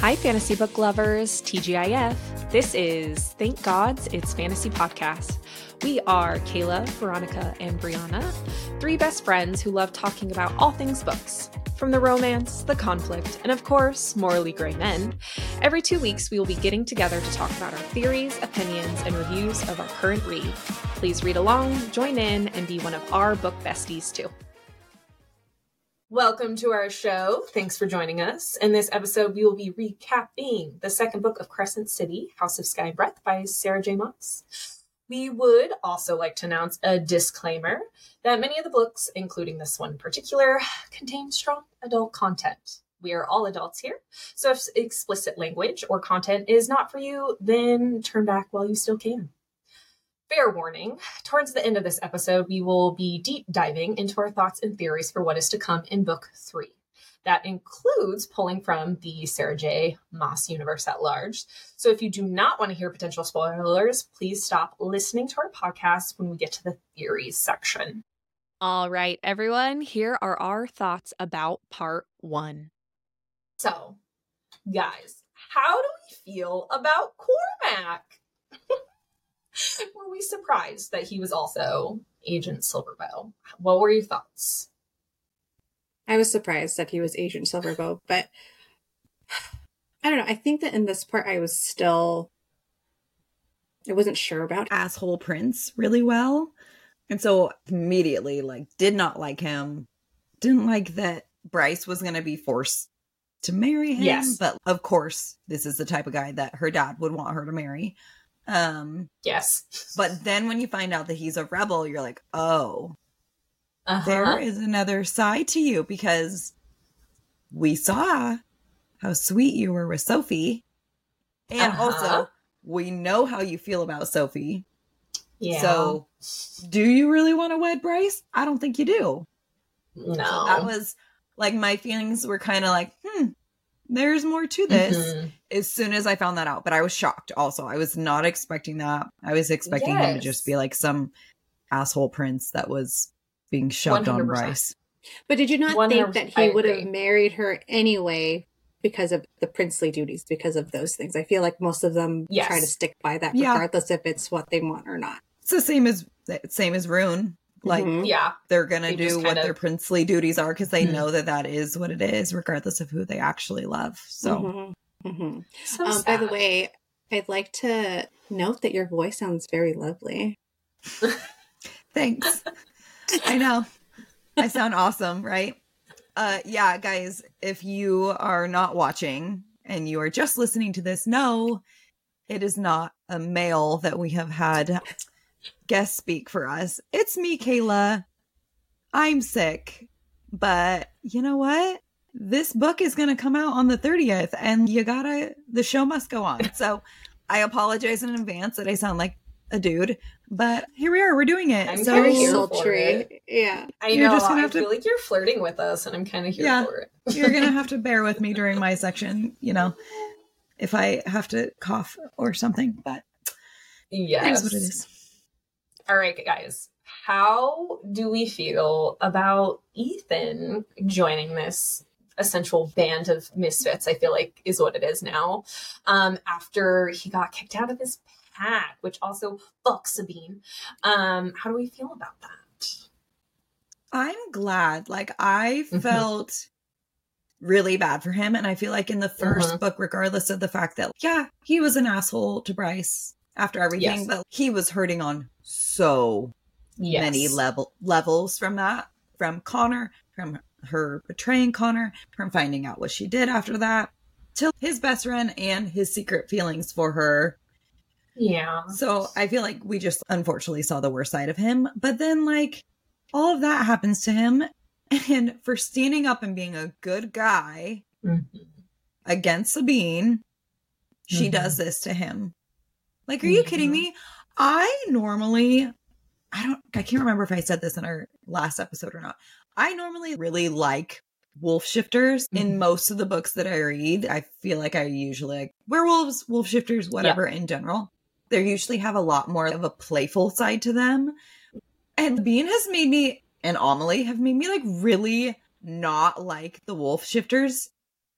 Hi, fantasy book lovers, TGIF. This is Thank Gods It's Fantasy Podcast. We are Kayla, Veronica, and Bryanna, three best friends who love talking about all things books. From the romance, the conflict, and of course, morally gray men. Every two weeks, we will be getting together to talk about our theories, opinions, and reviews of our current read. Please read along, join in, and be one of our book besties too. Welcome to our show. Thanks for joining us. In this episode, we will be recapping the second book of Crescent City, House of Sky and Breath by Sarah J. Maas. We would also like to announce a disclaimer that many of the books, including this one in particular, contain strong adult content. We are all adults here, so if explicit language or content is not for you, then turn back while you still can fair warning, towards the end of this episode, we will be deep diving into our thoughts and theories for what is to come in book three. That includes pulling from the Sarah J. Maas universe at large. So if you do not want to hear potential spoilers, please stop listening to our podcast when we get to the theories section. All right, everyone, here are our thoughts about part one. So, guys, how do we feel about Cormac? were we surprised that he was also Agent Silverbow? What were your thoughts? I was surprised that he was Agent Silverbow, but I don't know. I think that in this part, I was still, I wasn't sure about asshole Prince really well, and so immediately like did not like him. Didn't like that Bryce was going to be forced to marry him. Yes, but of course, this is the type of guy that her dad would want her to marry. Um, yes. But then when you find out that he's a rebel, you're like, oh, uh-huh. there is another side to you because we saw how sweet you were with Sofie. And uh-huh. also, we know how you feel about Sofie. Yeah. So, do you really want to wed Bryce? I don't think you do. No. So that was like my feelings were kind of like, hmm, there's more to this mm-hmm. as soon as I found that out. But I was shocked also. I was not expecting that. I was expecting yes. him to just be like some asshole prince that was being shoved 100%. on Bryce. But did you not think that he would have married her anyway because of the princely duties, because of those things? I feel like most of them yes. try to stick by that regardless yeah. if it's what they want or not. It's the same as same as Ruhn. Like, mm-hmm. yeah, they're going to do what of... their princely duties are because they mm-hmm. know that that is what it is, regardless of who they actually love. So, mm-hmm. mm-hmm. so um, by the way, I'd like to note that your voice sounds very lovely. Thanks. I know. I sound awesome, right? Uh, yeah, guys, if you are not watching and you are just listening to this, no, it is not a male that we have had guest speak for us. It's me, Kayla. I'm sick, but you know what? This book is going to come out on the 30th and you gotta, the show must go on. So I apologize in advance that I sound like a dude, but here we are. We're doing it. I'm so kind of here for it. Yeah, I you're know. Just gonna have I to, feel like you're flirting with us, and I'm kind of here yeah, for it. you're gonna have to bear with me during my section. You know, if I have to cough or something, but yes, it is what it is. All right, guys. How do we feel about Ithan joining this essential band of misfits? I feel like is what it is now. Um, after he got kicked out of his pack, which also fucks Sabine. Um, how do we feel about that? I'm glad. Like I mm-hmm. felt really bad for him. And I feel like in the 1st mm-hmm. book, regardless of the fact that, yeah, he was an asshole to Bryce after everything, yes. but he was hurting on so yes. many level levels from that, from Connor, from her betraying Connor, from finding out what she did after that, to his best friend and his secret feelings for her. Yeah. So I feel like we just unfortunately saw the worst side of him. But then, like, all of that happens to him. And for standing up and being a good guy mm-hmm. against Sabine, she mm-hmm. does this to him. Like, are you kidding me? I normally, I don't, I can't remember if I said this in our last episode or not. I normally really like wolf shifters mm-hmm. in most of the books that I read. I feel like I usually like werewolves, wolf shifters, whatever yeah. in general. They usually have a lot more of a playful side to them. And Bean has made me, and Amelie have made me like really not like the wolf shifters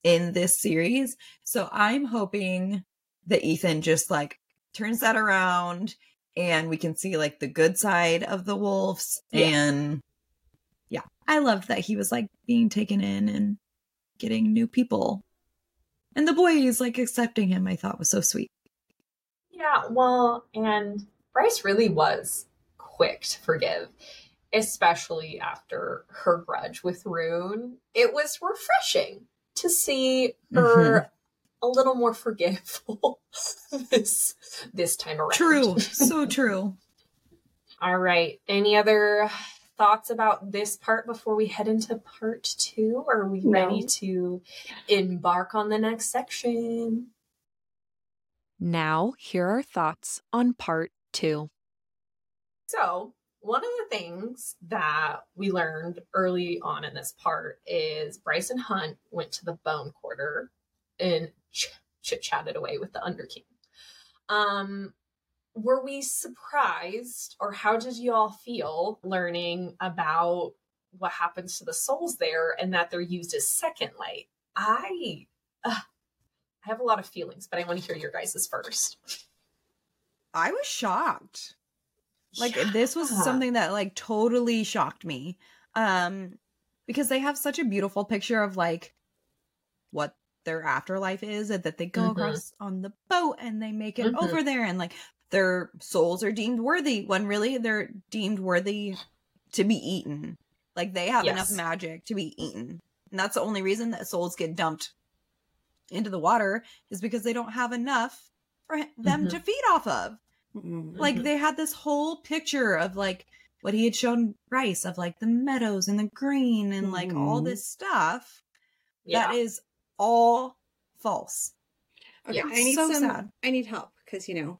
in this series. So I'm hoping that Ithan just like turns that around and we can see like the good side of the wolves yeah. and yeah i loved that he was like being taken in and getting new people. And the boys like accepting him i thought was so sweet. Yeah well and bryce really was quick to forgive especially after her grudge with Ruhn. It was refreshing to see her mm-hmm a little more forgetful this this time around. True. So true. All right. Any other thoughts about this part before we head into part two? Are we no. ready to embark on the next section? Now, here are thoughts on part two. So, one of the things that we learned early on in this part is Bryson Hunt went to the bone quarter and chit chatted away with the Underking. Um, were we surprised, or how did you all feel learning about what happens to the souls there and that they're used as second light? I, uh, I have a lot of feelings, but I want to hear your guys's first. I was shocked. Like yeah. this was something that like totally shocked me. Um because they have such a beautiful picture of like what their afterlife is and that they go mm-hmm. across on the boat and they make it mm-hmm. over there and like their souls are deemed worthy when really they're deemed worthy to be eaten like they have yes. enough magic to be eaten and that's the only reason that souls get dumped into the water is because they don't have enough for them mm-hmm. to feed off of mm-hmm. like they had this whole picture of like what he had shown rice of like the meadows and the green and like all mm-hmm. this stuff yeah. that is all false. Okay, yeah, I need so some. Sad. I need help because you know,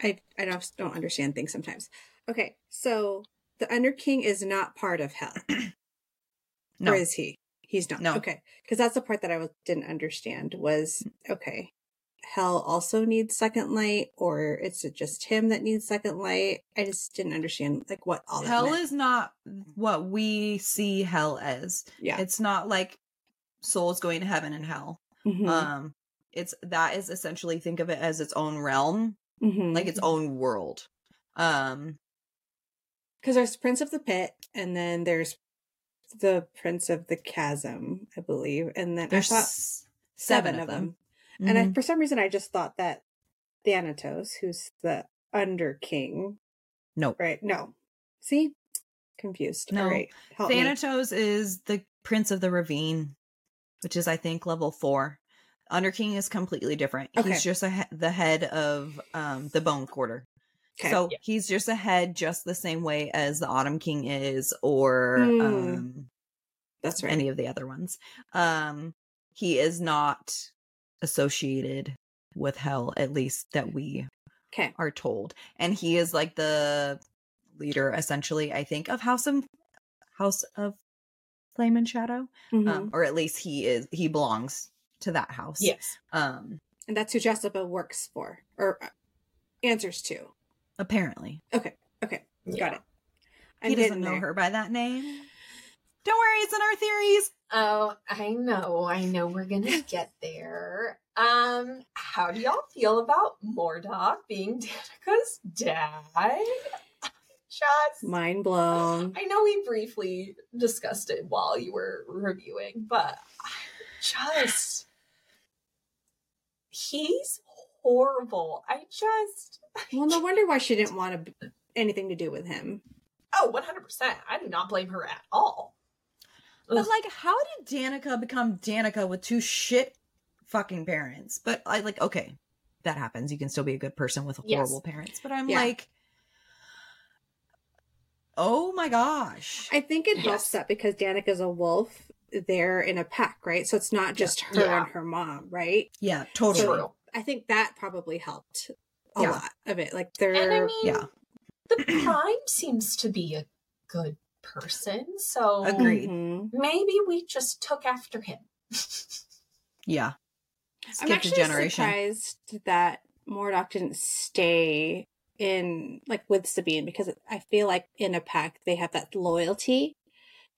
I I don't don't understand things sometimes. Okay, so the Under King is not part of hell, no. or is he? He's not. No. Okay, because that's the part that I was, didn't understand. Was mm. okay. Hell also needs second light, or it's just him that needs second light. I just didn't understand like what all hell is not mm. what we see hell as. Yeah, it's not like souls going to heaven and hell. Mm-hmm. Um, it's that is essentially think of it as its own realm, mm-hmm. like its own world. Um, because there's Prince of the Pit, and then there's the Prince of the Chasm, I believe, and then there's seven, seven of them. them. Mm-hmm. And I, mm-hmm. for some reason, I just thought that Thanatos, who's the Under King, no, right? No, see, confused. No, All right, Thanatos me. is the Prince of the Ravine which is I think level four. Underking is completely different. Okay. He's just a, the head of um, the Bone Quarter. Okay. So yeah. he's just a head, just the same way as the Autumn King is, or mm. um, that's right. Any of the other ones. Um, he is not associated with hell, at least that we okay. are told. And he is like the leader, essentially, I think, of House of House of Flame and Shadow, um, mm-hmm. um, or at least he is he belongs to that house. Yes, um, and that's who Jesiba works for or uh, answers to. Apparently, okay, okay, yeah. got it. I'm he doesn't know there. her by that name. Don't worry, it's in our theories. Oh, I know, I know. We're gonna get there. Um, how do y'all feel about Mordoc being Danika's dad? Shots. Mind blown. I know we briefly discussed it while you were reviewing, but I just he's horrible. I just Well, no wonder why she didn't want to, anything to do with him. Oh, 100%. I do not blame her at all. But like how did Danika become Danika with two shit fucking parents? But I like okay, that happens. You can still be a good person with horrible yes. parents. But I'm yeah. like Oh my gosh. I think it yes. helps that because Danika's a wolf, they're in a pack, right? So it's not just yeah. her yeah. and her mom, right? Yeah, totally. So I think that probably helped a yeah. lot of it. Like they're and I mean, yeah. The prime seems to be a good person, so agreed. Mm-hmm. Maybe we just took after him. yeah. Skip I'm actually surprised that Mordoc didn't stay in like with Sabine because I feel like in a pack they have that loyalty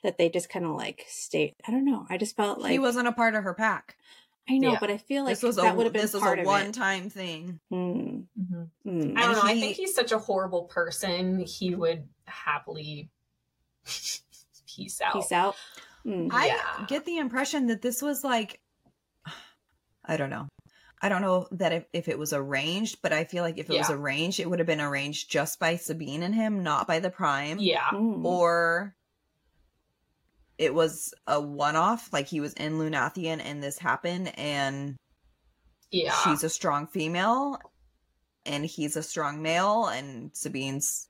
that they just kind of like stayed. I don't know. I just felt like he wasn't a part of her pack. I know, Yeah. but I feel like this was that would have been this was a one time thing. Mm, Mhm. mm. I don't And know. I think he's such a horrible person. He would happily peace out. Peace out. Mm. I Yeah. get the impression that this was like I don't know. I don't know that if, if it was arranged, but I feel like if it was arranged, it would have been arranged just by Sabine and him, not by the Prime. Yeah. Mm. Or it was a one off, like he was in Lunathion and this happened, and Yeah. she's a strong female and he's a strong male, and Sabine's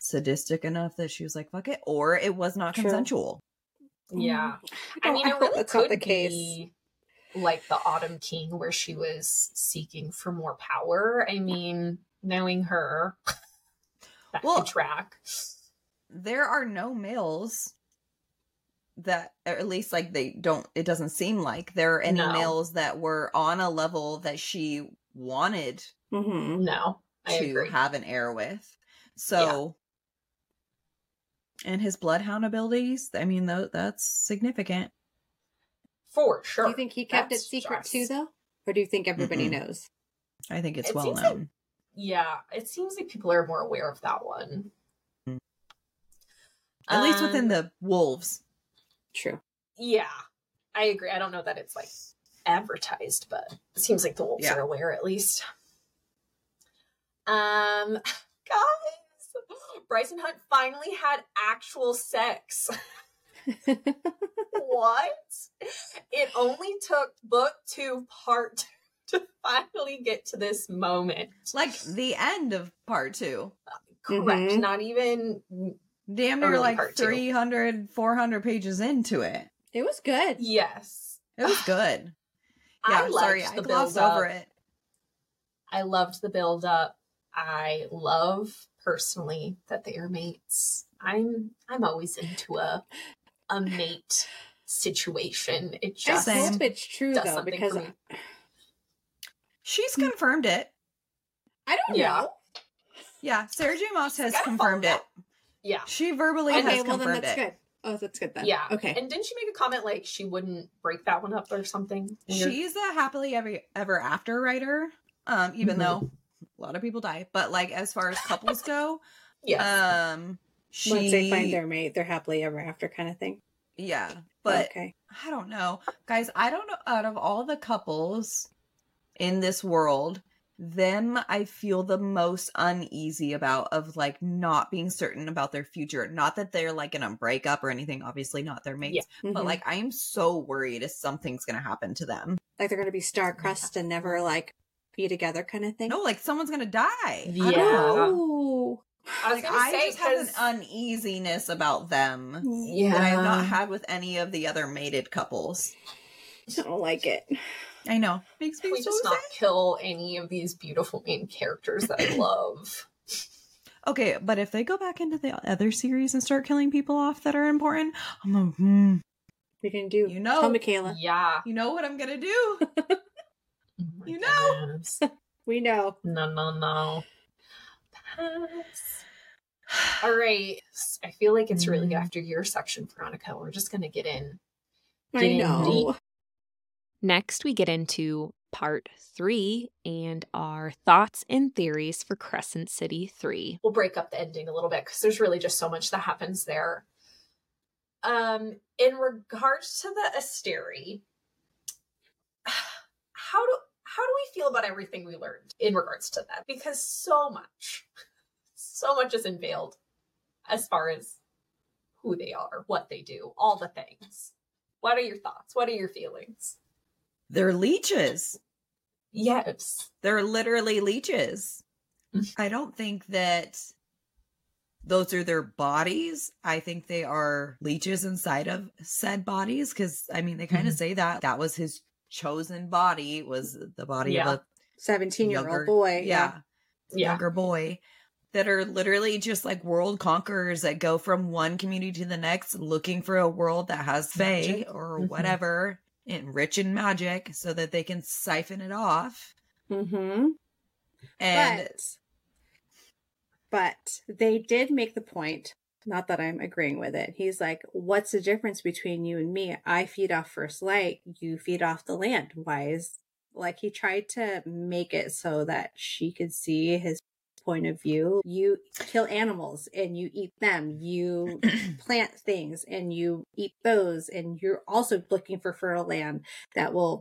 sadistic enough that she was like, fuck it. Or it was not True. consensual. yeah. I don't- mean, I it really that's not could the case. Be like the Autumn King, where she was seeking for more power. I mean, knowing her, that Well- could track. there are no males that or at least like they don't it doesn't seem like there are any No. males that were on a level that she wanted Mhm. No, I to agree. have an heir with so and his bloodhound abilities i mean tho- that's significant For sure. Do you think he kept That's it secret stress. too, though, or do you think everybody Mm-mm. knows? i think it's It well known like- Yeah, it seems like people are more aware of that one. at least within Um, the wolves True. Yeah, I agree. I don't know that it's like advertised, but it seems like the wolves Yeah. are aware at least. Um, guys, Bryson Hunt finally had actual sex. what? It only took book two, part two to finally get to this moment. like the end of part two Correct. Mhm. Not even. damn near like part 300 400 pages into it it was good. Yes. it was good I yeah liked sorry the i glossed build-up. over it I loved the build up. I love personally that they are mates. I'm I'm always into a a mate situation. It just Same. hope it's true does though, because for me. she's confirmed it I don't Yeah. know. Yeah, Sarah J. Maas has confirmed it. yeah. She verbally Okay, has well then confirmed that's it. good. Oh, that's good then. Yeah. Okay. And didn't she make a comment like she wouldn't break that one up or something? She's a happily ever ever after writer. Um, even Mhm. though a lot of people die, but like as far as couples go, yeah. um, she Once they find their mate, they're happily ever after kind of thing. yeah, but okay. I don't know, guys. I don't know. Out of all the couples in this world, them I feel the most uneasy about of like not being certain about their future. Not that they're like gonna break up or anything. Obviously, not their mates. But Mhm. like, I am so worried if something's gonna happen to them. like they're gonna be star crossed and never like be together kind of thing. No, like someone's gonna die. I don't Yeah. Know. I was Like, gonna I say just have 'cause- an uneasiness about them yeah. that I have not had with any of the other mated couples. I don't like it. I know. Makes Can me we so just sad. not kill any of these beautiful main characters that I love? Okay, but if they go back into the other series and start killing people off that are important, I'm a, hmm, We can do. You know. Tell Michaela. Yeah. you know what I'm gonna do? Oh You know. goodness. We know. No, no, no. Pass. All right. I feel like it's really Mm. after your section, Veronica. We're just going to get in. I Getting know. Next, we get into part three and our thoughts and theories for Crescent City 3. We'll break up the ending a little bit because there's really just so much that happens there. Um, in regards to the Asteri, how do how do we feel about everything we learned in regards to them? Because so much, so much is unveiled as far as who they are, what they do, all the things. What are your thoughts? What are your feelings? They're leeches. Yes. They're literally leeches. I don't think that those are their bodies. I think they are leeches inside of said bodies because I mean they kind of Mhm. say that that was his chosen body was the body Yeah. of a seventeen year old boy. yeah, Yeah. younger boy that are literally just like world conquerors that go from one community to the next looking for a world that has fae or Mhm. whatever and rich in magic so that they can siphon it off Mm-hmm. and but, but they did make the point not that I'm agreeing with it. He's like, What's the difference between you and me? I feed off first light, you feed off the land. Why is like he tried to make it so that she could see his point of view. You kill animals and you eat them. You plant things and you eat those. And you're also looking for fertile land that will,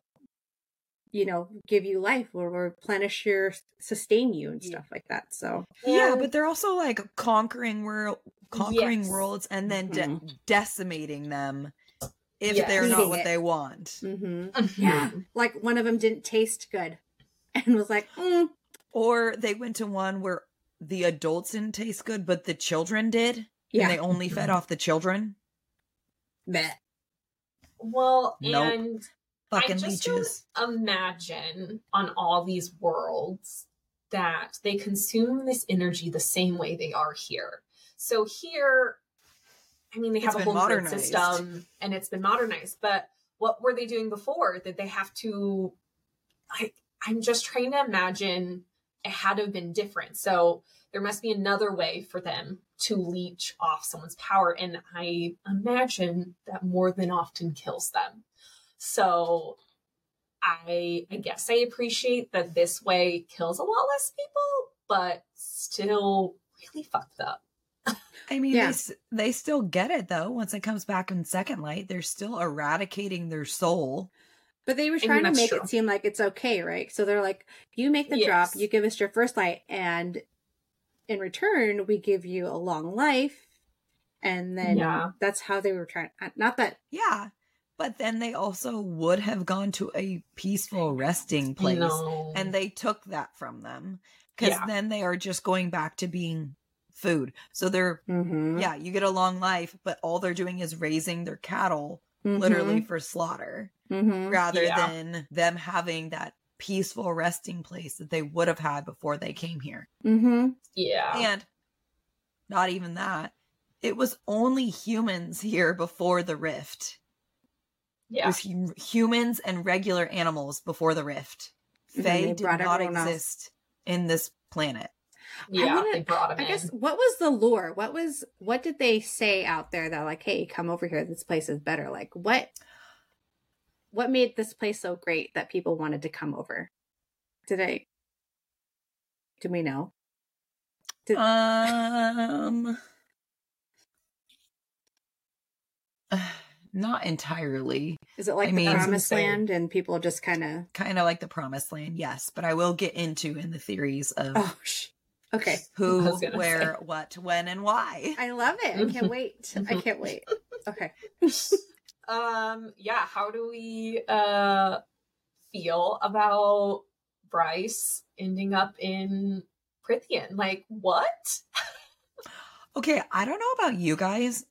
you know, give you life or replenish your, sustain you and stuff like that. So, yeah, but they're also like conquering world, conquering yes. worlds and then de- mm-hmm. decimating them if yes. they're not what it. they want. Mm-hmm. mm-hmm. Yeah. Like one of them didn't taste good and was like, mm, or they went to one where the adults didn't taste good, but the children did. Yeah. And they only mm-hmm. fed off the children. Meh. Well, nope. and Fucking I just leeches. don't imagine on all these worlds that they consume this energy the same way they are here. So here, I mean, they have it's a whole grid system and it's been modernized, but what were they doing before? Did they have to, like, I'm just trying to imagine it had to have been different. So there must be another way for them to leech off someone's power. And I imagine that more than often kills them. So I I guess I appreciate that this way kills a lot less people, but still really fucked up. I mean, yeah. they, they still get it though. Once it comes back in second light, they're still eradicating their soul. But they were trying to make true. it seem like it's okay, right? So they're like, you make the yes. drop, you give us your first light, and in return, we give you a long life. And then yeah. that's how they were trying. Uh, not that. Yeah. But then they also would have gone to a peaceful resting place. No. And they took that from them. Because yeah. then they are just going back to being food. So they're, mm-hmm. yeah, you get a long life, but all they're doing is raising their cattle mm-hmm. literally for slaughter mm-hmm. rather yeah. than them having that peaceful resting place that they would have had before they came here. Mm-hmm. Yeah. And not even that. It was only humans here before the rift. Yeah. It was hum- humans and regular animals before the rift. Fae did not exist else. in this planet. Yeah, wanna, they brought him I in. guess what was the lure? What was what did they say out there that like, hey, come over here, this place is better? Like what what made this place so great that people wanted to come over? Did I do we know? Did... Um not entirely. Is it like I the mean, promised land and people just kind of kind of like the promised land? Yes, but I will get into in the theories of oh, sh- Okay. Who, where, say. what, when, and why. I love it. I can't wait. I can't wait. Okay. um, yeah, how do we uh feel about Bryce ending up in Prythian? Like, what? okay, I don't know about you guys.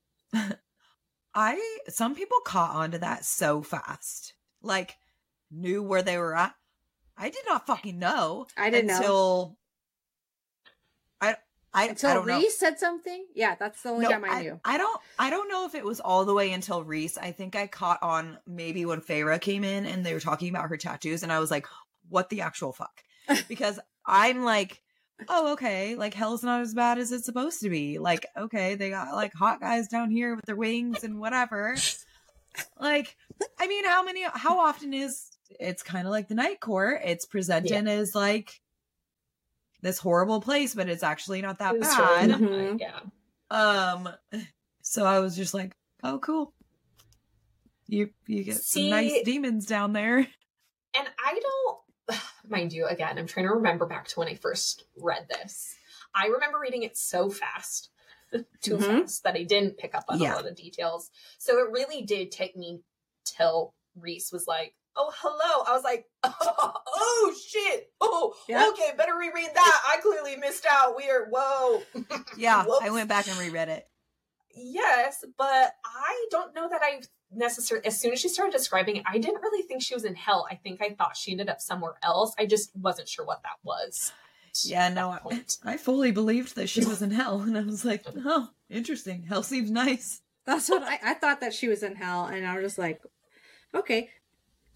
I some people caught on to that so fast. Like knew where they were at. I did not fucking know. I didn't until know. I, until I don't Rhys know. said something. Yeah, that's the only no, time I, I, knew. I don't. I don't know if it was all the way until Rhys. I think I caught on maybe when Feyre came in and they were talking about her tattoos, and I was like, "What the actual fuck?" Because I'm like, "Oh, okay. Like hell's not as bad as it's supposed to be. Like, okay, they got like hot guys down here with their wings and whatever." like, I mean, how many? How often is? It's kind of like the night court. It's presented yeah. as like this horrible place, but it's actually not that it's bad. Mm-hmm. Yeah. Um. So I was just like, oh, cool. You you get See, some nice demons down there. And I don't mind you again. I'm trying to remember back to when I first read this. I remember reading it so fast, too mm-hmm. fast, that I didn't pick up on yeah. a lot of details. So it really did take me till Rhys was like, oh hello. I was like oh, oh shit. Oh yeah. okay better reread that. I clearly missed out. Weird whoa. Yeah i went back and reread it. Yes but i don't know that i necessarily as soon as she started describing it i didn't really think she was in hell. I think i thought she ended up somewhere else. I just wasn't sure what that was yeah no I, I fully believed that she was in hell and i was like oh interesting. Hell seems nice. That's what I, I thought that she was in hell and i was just like okay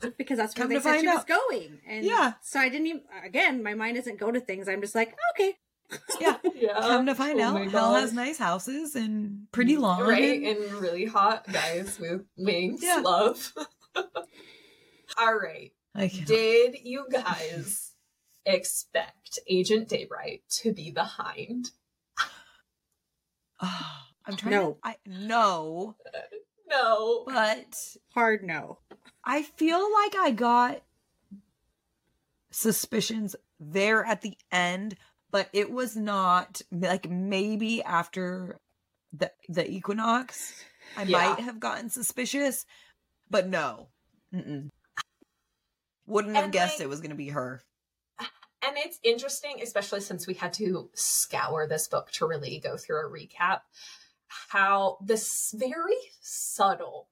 because that's where Come they said she out. was going. And yeah. So I didn't even, again, my mind doesn't go to things. I'm just like, okay, Yeah. yeah. Come to find Oh out, my Hell has nice houses and pretty mm, long. Right, and- and really hot guys with wings. Yeah. Love. All right. I Did you guys expect Agent Daybright to be behind? Hind? I'm trying. No. To, I no, No. but Hard no. I feel like I got suspicions there at the end, but it was not like maybe after the the equinox. I Yeah. might have gotten suspicious, but no, Mm-mm. wouldn't have And, guessed like- it was going to be her. And it's interesting, especially since we had to scour this book to really go through a recap, how this very subtle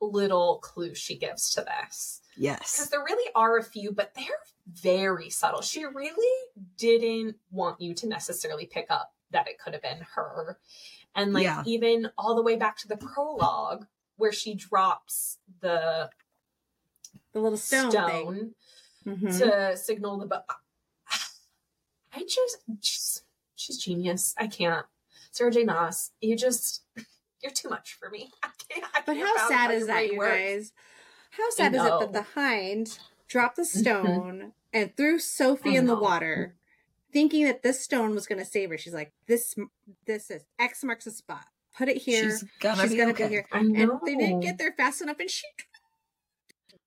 little clue she gives to this. Yes. Because there really are a few, but they're very subtle. She really didn't want you to necessarily pick up that it could have been her. And like Yeah. even all the way back to the prologue where she drops the The little stone, thing. stone Mhm. to signal the book. I just, just she's genius. I can't. Sarah J. Maas, you just you're too much for me. I can't, I But can't how sad is that, you works. guys? How sad is it that the hind dropped the Mm-hmm. stone and threw Sofie in the water, thinking that this stone was going to save her? She's like, "This, this is X marks the spot. Put it here. she's gonna, She's be, gonna okay. be here." And they didn't get there fast enough, and she.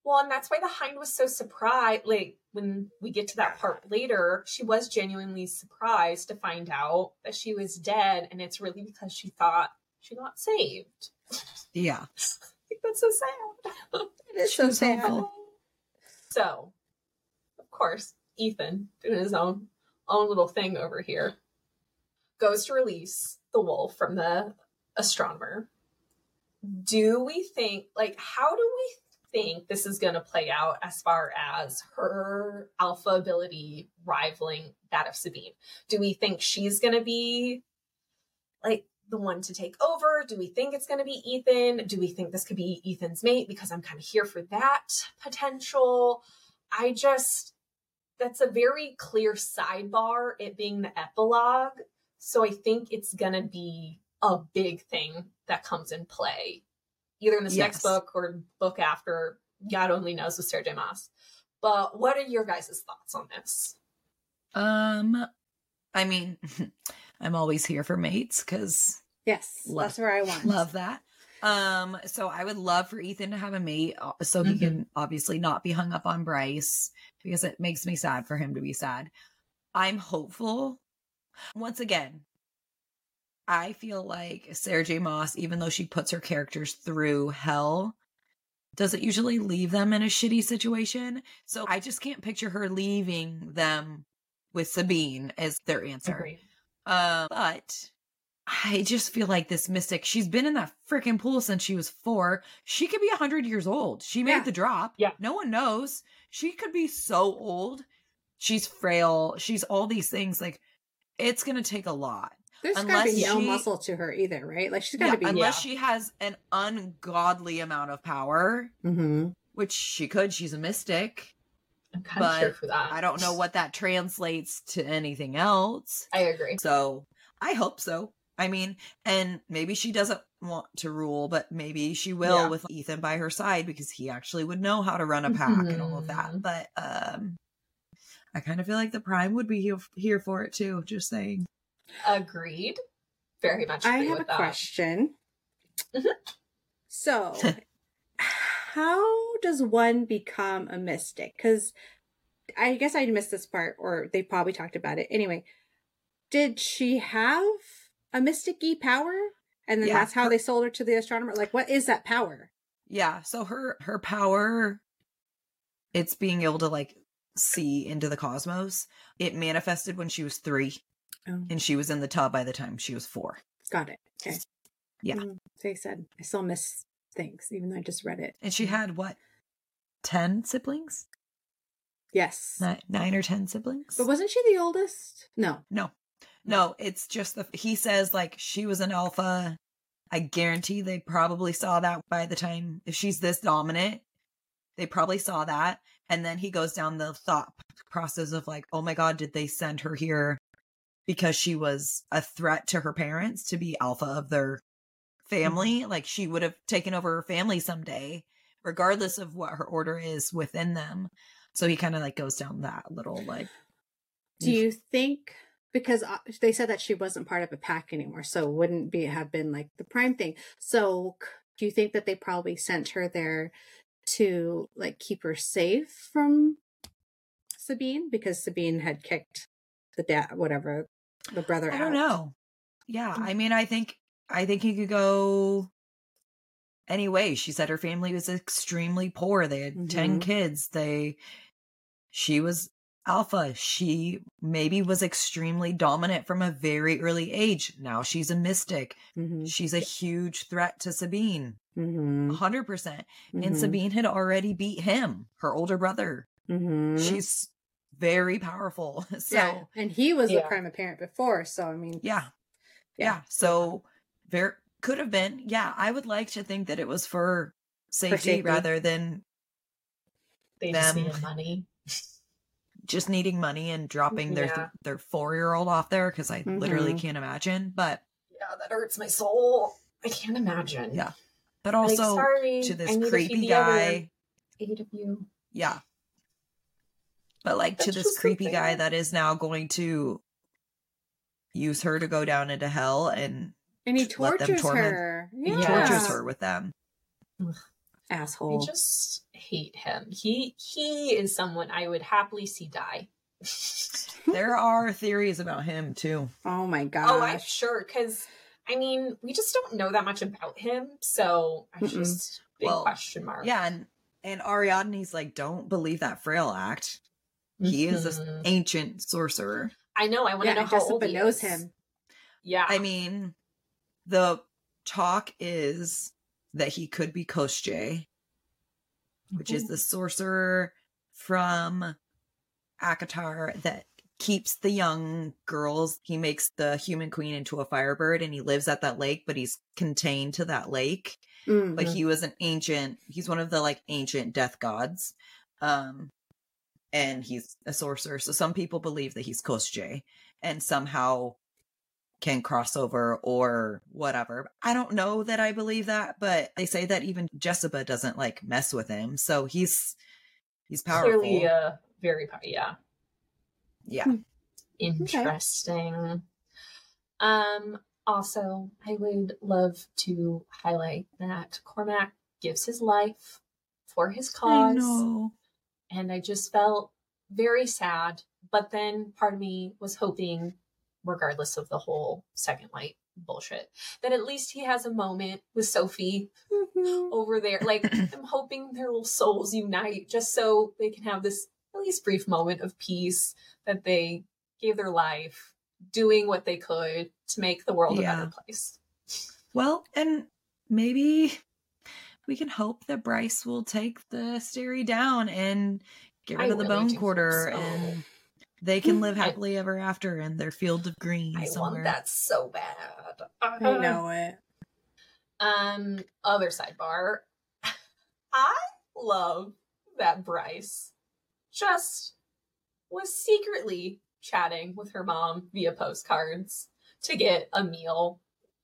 Well, and that's why the hind was so surprised. Like when we get to that part later, she was genuinely surprised to find out that she was dead, and it's really because she thought she got saved. Yeah, I think that's so sad. It is so was sad. hopeful. So, of course, Ithan, doing his own own little thing over here, goes to release the wolf from the astronomer. Do we think like how do we think this is going to play out as far as her alpha ability rivaling that of Sabine? Do we think she's going to be like the one to take over? Do we think it's going to be Ithan? Do we think this could be Ithan's mate? Because I'm kind of here for that potential. I just, that's a very clear sidebar, it being the epilogue. So I think it's going to be a big thing that comes in play, either in this next book or book after. God only knows with Sarah J. Maas. But what are your guys' thoughts on this? Um, I mean, I'm always here for mates because Yes, Love- that's where I want. love that. Um, so I would love for Ithan to have a mate, uh, so he Mhm. can obviously not be hung up on Bryce because it makes me sad for him to be sad. I'm hopeful. Once again, I feel like Sarah J. Maas, even though she puts her characters through hell, doesn't usually leave them in a shitty situation. So I just can't picture her leaving them with Sabine as their answer. Agreed. Um, but I just feel like this mystic, she's been in that freaking pool since she was four. She could be a 100 years old. She made Yeah. the drop. Yeah. No one knows. She could be so old. She's frail. She's all these things. Like, it's going to take a lot. There's Unless be no she- muscle to her either, right? Like she's got to Yeah, be. unless Yeah. she has an ungodly amount of power, hmm which she could. She's a mystic. I'm kind of here But for that. I don't know what that translates to anything else. I agree. So I hope so. I mean, and maybe she doesn't want to rule, but maybe she will Yeah. with Ithan by her side because he actually would know how to run a pack and all of that. Mhm. But um I kind of feel like the prime would be here, here for it too, just saying. Agreed. Very much I agree have a that. question. Mhm. So, how does one become a mystic? Because I guess I missed this part, or they probably talked about it. Anyway, did she have a mystic power? And then Yeah, that's how they sold her to the astronomer? Like, what is that power? Yeah, so her her power it's being able to like see into the cosmos. It manifested when she was 3 Oh, and she was in the tub by the time she was 4. got it. Okay. Yeah. Mm, They said I still miss things, even though I just read it. And she had what? 10 siblings? Yes. Nine, nine or 10 siblings? But wasn't she the oldest? No. No. No, it's just the he says like she was an alpha. I guarantee they probably saw that by the time if she's this dominant, they probably saw that. And then he goes down the thought process of like, oh my god, did they send her here because she was a threat to her parents to be alpha of their mm-hmm. family. Like she would have taken over her family someday, regardless of what her order is within them. So he kind of like goes down that little like. Do you think because uh, they said that she wasn't part of a pack anymore, so wouldn't be have been like the prime thing. So do you think that they probably sent her there to like keep her safe from Sabine because Sabine had kicked the dad, whatever the brother. I don't know. Yeah, I mean, I think I think he could go anyway. She said her family was extremely poor. They had mm-hmm. 10 kids. They she was alpha. She maybe was extremely dominant from a very early age. Now she's a mystic. Mm-hmm. She's a huge threat to Sabine. Mm-hmm. 100%. percent And mm-hmm. Sabine had already beat him, her older brother. Mm-hmm. She's very powerful. So yeah. and he was yeah. the prime parent before, so I mean Yeah. Yeah. yeah. So very could have been. Yeah, I would like to think that it was for safety, for safety. rather than they them. just needed money just needing money and dropping their yeah. their four year old off there because I mm-hmm. literally can't imagine. But yeah, that hurts my soul. I can't imagine. Yeah, but also like, sorry, to this creepy guy. Eight of you. Yeah, but like That's to this creepy guy that is now going to use her to go down into hell and and he tortures her. Yeah. He tortures her with them. Ugh. Asshole. I just hate him. He he is someone I would happily see die. there are theories about him too. Oh my god. Oh, I'm sure because I mean we just don't know that much about him, so I just big well, question mark. Yeah, and and Ariadne's like, don't believe that frail act. He mm-hmm. is an ancient sorcerer. I know. I want to yeah, know how Jesiba old knows him. Yeah. I mean, the talk is that he could be Koschei, which mm-hmm. is the sorcerer from Akatar that keeps the young girls. He makes the human queen into a firebird and he lives at that lake, but he's contained to that lake. Mm-hmm. But he was an ancient, he's one of the like ancient death gods. Um, and he's a sorcerer. So some people believe that he's Koschei and somehow can cross over or whatever. I don't know that I believe that, but they say that even Jesiba doesn't like mess with him. So he's he's powerful. Clearly, uh, very yeah. Yeah. Hmm. Interesting. Okay. Um also, I would love to highlight that Cormac gives his life for his cause. I and I just felt very sad. But then part of me was hoping, regardless of the whole second light bullshit, that at least he has a moment with Sofie mm-hmm. over there. Like, I'm hoping their little souls unite just so they can have this at least brief moment of peace that they gave their life doing what they could to make the world yeah. a better place. Well, and maybe we can hope that Bryce will take the Asteri down and get rid I of the really bone quarter so. and they can live happily ever after in their field of green I somewhere. want that so bad. I know it. Um, other sidebar. I love that Bryce just was secretly chatting with her mom via postcards to get Emile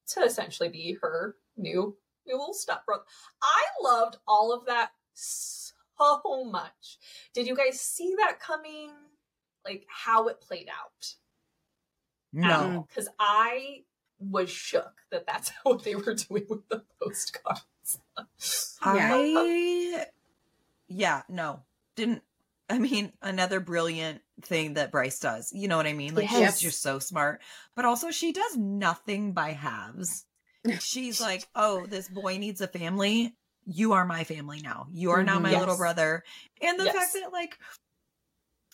to essentially be her new new little stepbrother. I loved all of that so much. Did you guys see that coming? Like how it played out? No, because I was shook that that's what they were doing with the postcards. I, yeah, no, didn't. I mean, another brilliant thing that Bryce does. You know what I mean? Like yes. she's just so smart, but also she does nothing by halves she's like, "Oh, this boy needs a family. You are my family now. You are mm-hmm, now my yes. little brother." And the yes. fact that like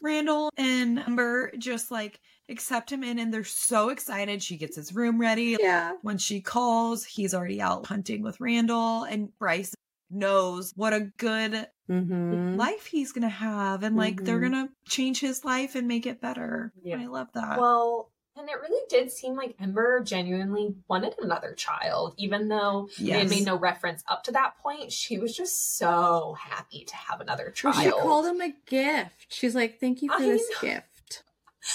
Randall and Ember just like accept him in and they're so excited. She gets his room ready. Yeah. When she calls, he's already out hunting with Randall and Bryce knows what a good mm-hmm. life he's gonna have and like mm-hmm. they're gonna change his life and make it better. Yeah. I love that. Well, and it really did seem like Ember genuinely wanted another child, even though yes. they made no reference up to that point. She was just so happy to have another child. Well, she called him a gift. She's like, "Thank you for I this know. gift."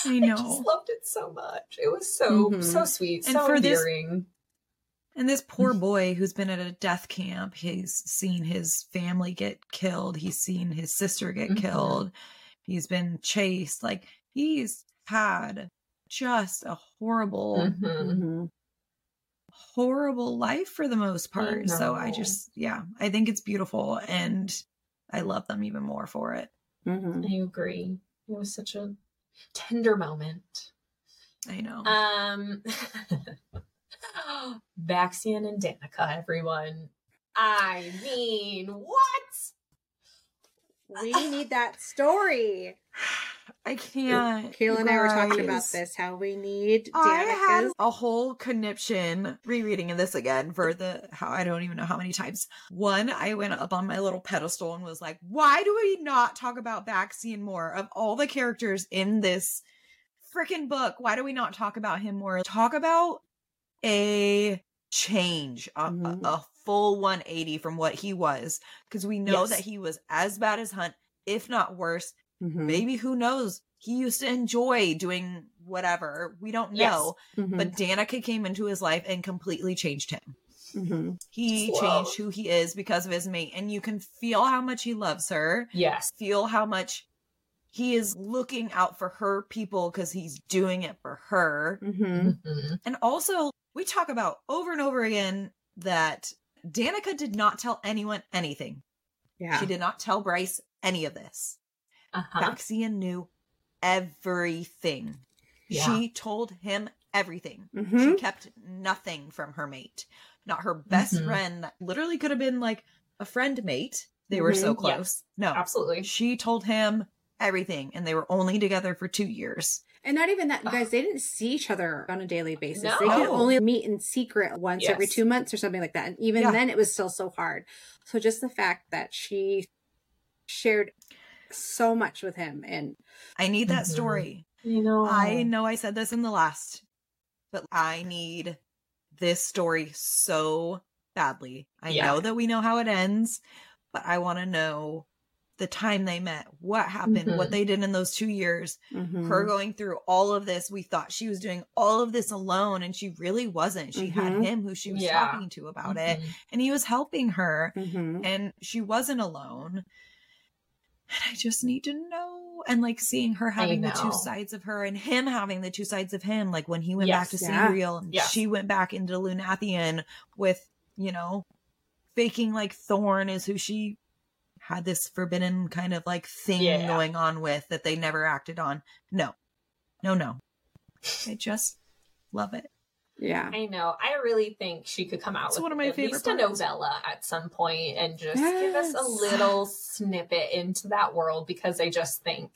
I know. I just loved it so much. It was so mm-hmm. so sweet, and so for endearing. This, and this poor boy who's been at a death camp, he's seen his family get killed. He's seen his sister get mm-hmm. killed. He's been chased. Like he's had just a horrible, mm-hmm. mm-hmm. horrible life for the most part. I so I just, yeah, I think it's beautiful and I love them even more for it. Mm-hmm. I agree. It was such a tender moment. I know. Um, Baxian and Danika, everyone. I mean, what? We need that story. I can't. Kayla and I were talking about this. How we need. Danika's. I had a whole conniption rereading of this again for the how I don't even know how many times. One, I went up on my little pedestal and was like, "Why do we not talk about Baxian more? Of all the characters in this freaking book, why do we not talk about him more? Talk about a change, a, mm-hmm. a, a full 180 from what he was, because we know yes. that he was as bad as Hunt, if not worse." Mm-hmm. Maybe who knows? He used to enjoy doing whatever. We don't know. Yes. Mm-hmm. But Danika came into his life and completely changed him. Mm-hmm. He Whoa. changed who he is because of his mate. And you can feel how much he loves her. Yes. Feel how much he is looking out for her people because he's doing it for her. Mm-hmm. mm-hmm. And also, we talk about over and over again that Danika did not tell anyone anything. Yeah. She did not tell Bryce any of this. Uh-huh. Baxian knew everything. Yeah. She told him everything. Mm-hmm. She kept nothing from her mate. Not her best mm-hmm. friend that literally could have been like a friend mate. They mm-hmm. were so mm-hmm. close. Yes. No. Absolutely. She told him everything and they were only together for 2 years. And not even that, you guys, they didn't see each other on a daily basis. No. They could only meet in secret once yes. every two months or something like that. And even yeah. then, it was still so hard. So just the fact that she shared so much with him and I need that mm-hmm. story. You know. I know I said this in the last, but I need this story so badly. I yeah. know that we know how it ends, but I want to know the time they met, what happened, mm-hmm. what they did in those two years, mm-hmm. her going through all of this. We thought she was doing all of this alone, and she really wasn't. She mm-hmm. had him who she was yeah. talking to about it, mm-hmm. and he was helping her, mm-hmm. and she wasn't alone and I just need to know. And like seeing her having the two sides of her and him having the two sides of him. Like when he went yes, back to yeah. Sandriel and yes. she went back into Lunathion with, you know, faking like Thorn is who she had this forbidden kind of like thing yeah. going on with that they never acted on. No, no, no. I just love it. Yeah. I know. I really think she could come out it's with one of my at favorite least parts. a novella at some point and just yes. give us a little snippet into that world because I just think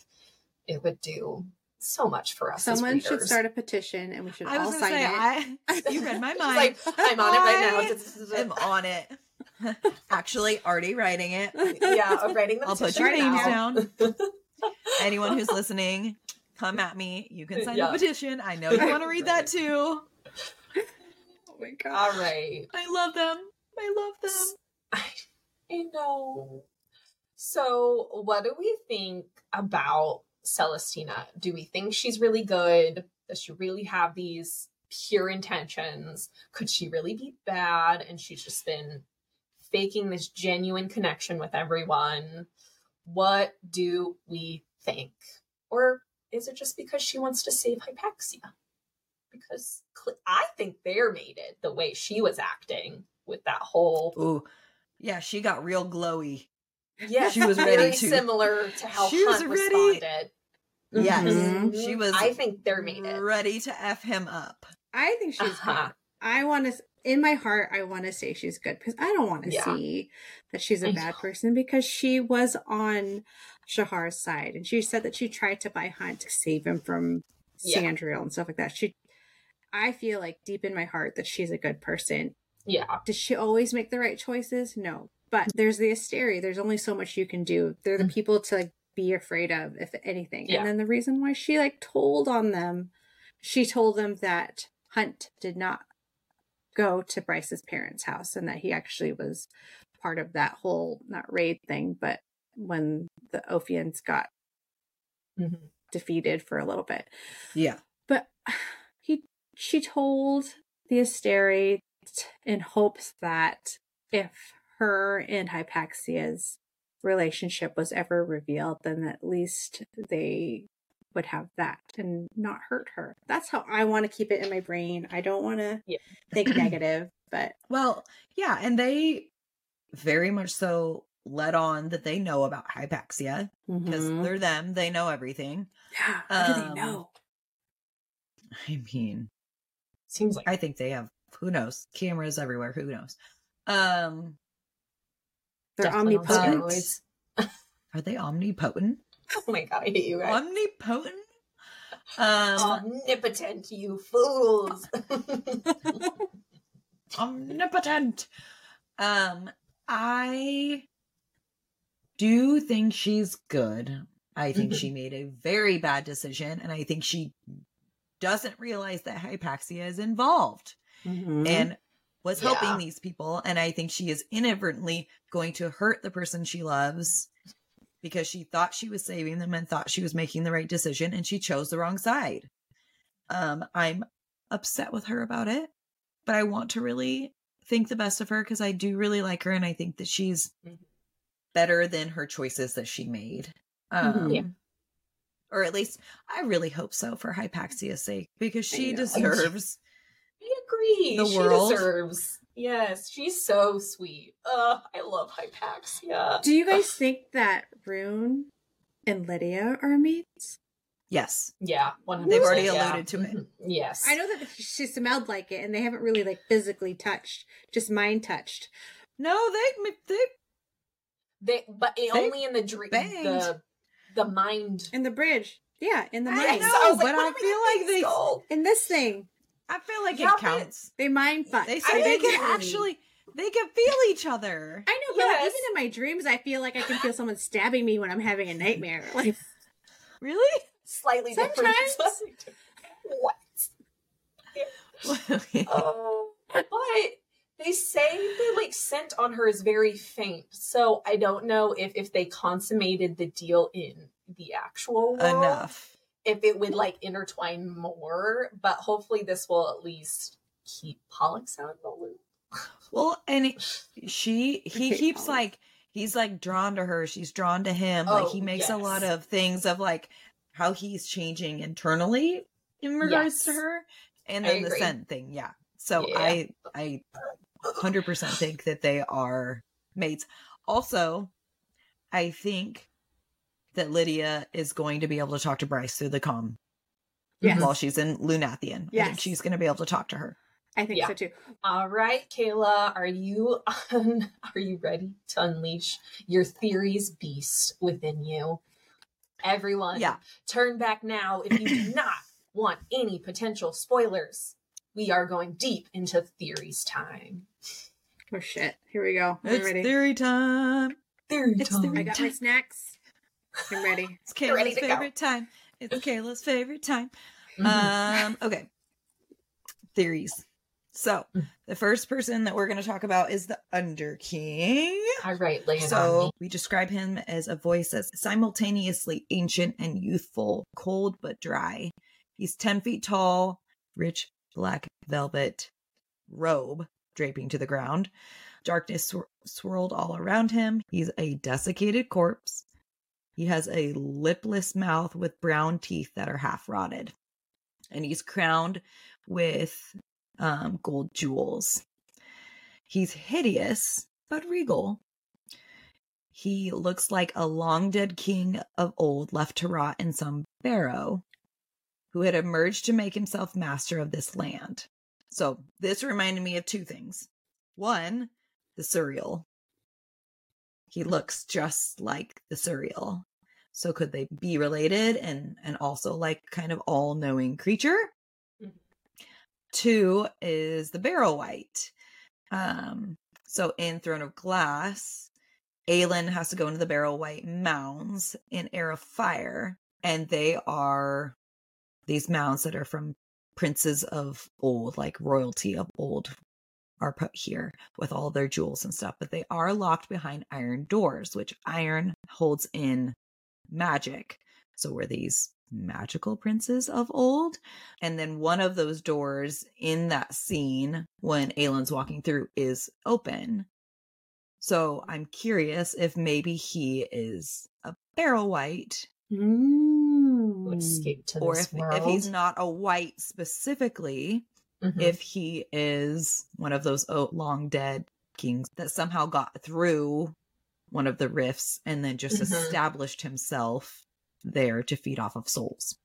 it would do so much for us. Someone should start a petition and we should all sign say, it. I, you read my mind. like, I'm on it right now. I'm on it. Actually, already writing it. Yeah, I'm writing the I'll put your names down. Anyone who's listening, come at me. You can sign yeah. the petition. I know you want to read that too my god. All right. I love them. I love them. I, I know. So, what do we think about Celestina? Do we think she's really good? Does she really have these pure intentions? Could she really be bad? And she's just been faking this genuine connection with everyone. What do we think? Or is it just because she wants to save Hypaxia? Because I think they're mated the way she was acting with that whole. Ooh, yeah, she got real glowy. Yeah, she was ready to similar to how she Hunt was ready. responded. Yes, mm-hmm. she was. I think they're mated, ready to f him up. I think she's uh-huh. I want to. In my heart, I want to say she's good because I don't want to yeah. see that she's a bad person because she was on Shahar's side and she said that she tried to buy Hunt to save him from yeah. Sandriel and stuff like that. She I feel like deep in my heart that she's a good person. Yeah. Does she always make the right choices? No. But there's the Asteri. There's only so much you can do. They're the mm. people to like be afraid of, if anything. Yeah. And then the reason why she like told on them, she told them that Hunt did not go to Bryce's parents' house and that he actually was part of that whole not raid thing, but when the Ophians got mm-hmm. defeated for a little bit. Yeah. But he she told the Asteri in hopes that if her and Hypaxia's relationship was ever revealed, then at least they would have that and not hurt her. That's how I want to keep it in my brain. I don't want to yeah. think negative, but well, yeah, and they very much so let on that they know about hypaxia because mm-hmm. they're them. They know everything. Yeah. How um, do they um, know? I mean, seems like I think they have. Who knows? Cameras everywhere. Who knows? Um, they're omnipotent. Are they omnipotent? Oh my god, I hate you guys. Omnipotent. Um, Omnipotent, you fools. Omnipotent. Um, I do think she's good. I think she made a very bad decision, and I think she doesn't realize that hypaxia is involved mm-hmm. and was yeah. helping these people. And I think she is inadvertently going to hurt the person she loves because she thought she was saving them and thought she was making the right decision, and she chose the wrong side. Um, I'm upset with her about it, but I want to really think the best of her because I do really like her, and I think that she's mm-hmm better than her choices that she made. Mm-hmm. Um, yeah. Or at least I really hope so for Hypaxia's sake because she deserves. I agree. The she world deserves. Yes, she's so sweet. Uh, I love Hypaxia. Do you guys think that Ruhn and Lydia are mates? Yes. Yeah. One They've already alluded to it. Mm-hmm. Yes. I know that she smelled like it, and they haven't really like physically touched, just mind touched. No, they they they, but they only in the dream, the the mind in the bridge. Yeah, in the mind. I know, I oh, like, but I feel like they in this thing. I feel like yeah, it counts. They mind fuck. They say I they can actually they can feel each other. I know, but yes. even in my dreams, I feel like I can feel someone stabbing me when I'm having a nightmare. Like, really? Slightly Sometimes. different. what? Oh, but they say the like scent on her is very faint so i don't know if if they consummated the deal in the actual world. Enough. If it would like intertwine more but hopefully this will at least keep pollux out of the loop. Well and it, she he okay, keeps like he's like drawn to her. She's drawn to him. Oh, like he oh, makes yes. a lot of things of like how he's changing internally in regards yes. to her and then the scent thing. Yeah. So yeah. i i 100% think that they are mates. Also, I think that Lydia is going to be able to talk to Bryce through the com yes. while she's in Lunathion. Yes. I think she's going to be able to talk to her. I think yeah. so too. All right, Kayla, are you on, are you ready to unleash your theories beast within you? Everyone, yeah. turn back now if you do not want any potential spoilers. We are going deep into theories time. Oh shit! Here we go. I'm it's ready. theory time. Theory it's time. Theory I got time. my snacks. I'm ready. It's Kayla's ready favorite go. time. It's Kayla's favorite time. Mm-hmm. Um. Okay. Theories. So the first person that we're going to talk about is the Under King. All right, lay so we describe him as a voice that's simultaneously ancient and youthful, cold but dry. He's ten feet tall, rich black velvet robe draping to the ground. Darkness swir- swirled all around him. He's a desiccated corpse. He has a lipless mouth with brown teeth that are half rotted. And he's crowned with um, gold jewels. He's hideous, but regal. He looks like a long dead king of old left to rot in some barrow who had emerged to make himself master of this land. So this reminded me of two things. One, the Suriel. He looks just like the Suriel. So could they be related and and also like kind of all knowing creature? Mm-hmm. Two is the barrel white. Um, so in Throne of Glass, Aelin has to go into the barrel white mounds in Heir of Fire, and they are these mounds that are from princes of old, like royalty of old, are put here with all their jewels and stuff, but they are locked behind iron doors, which iron holds in magic. So were these magical princes of old? And then one of those doors in that scene when Aelin's walking through is open. So I'm curious if maybe he is a barrel white mm. Escape to or this if, world. if he's not a white specifically, Mhm. if he is one of those long dead kings that somehow got through one of the rifts and then just Mhm. established himself there to feed off of souls.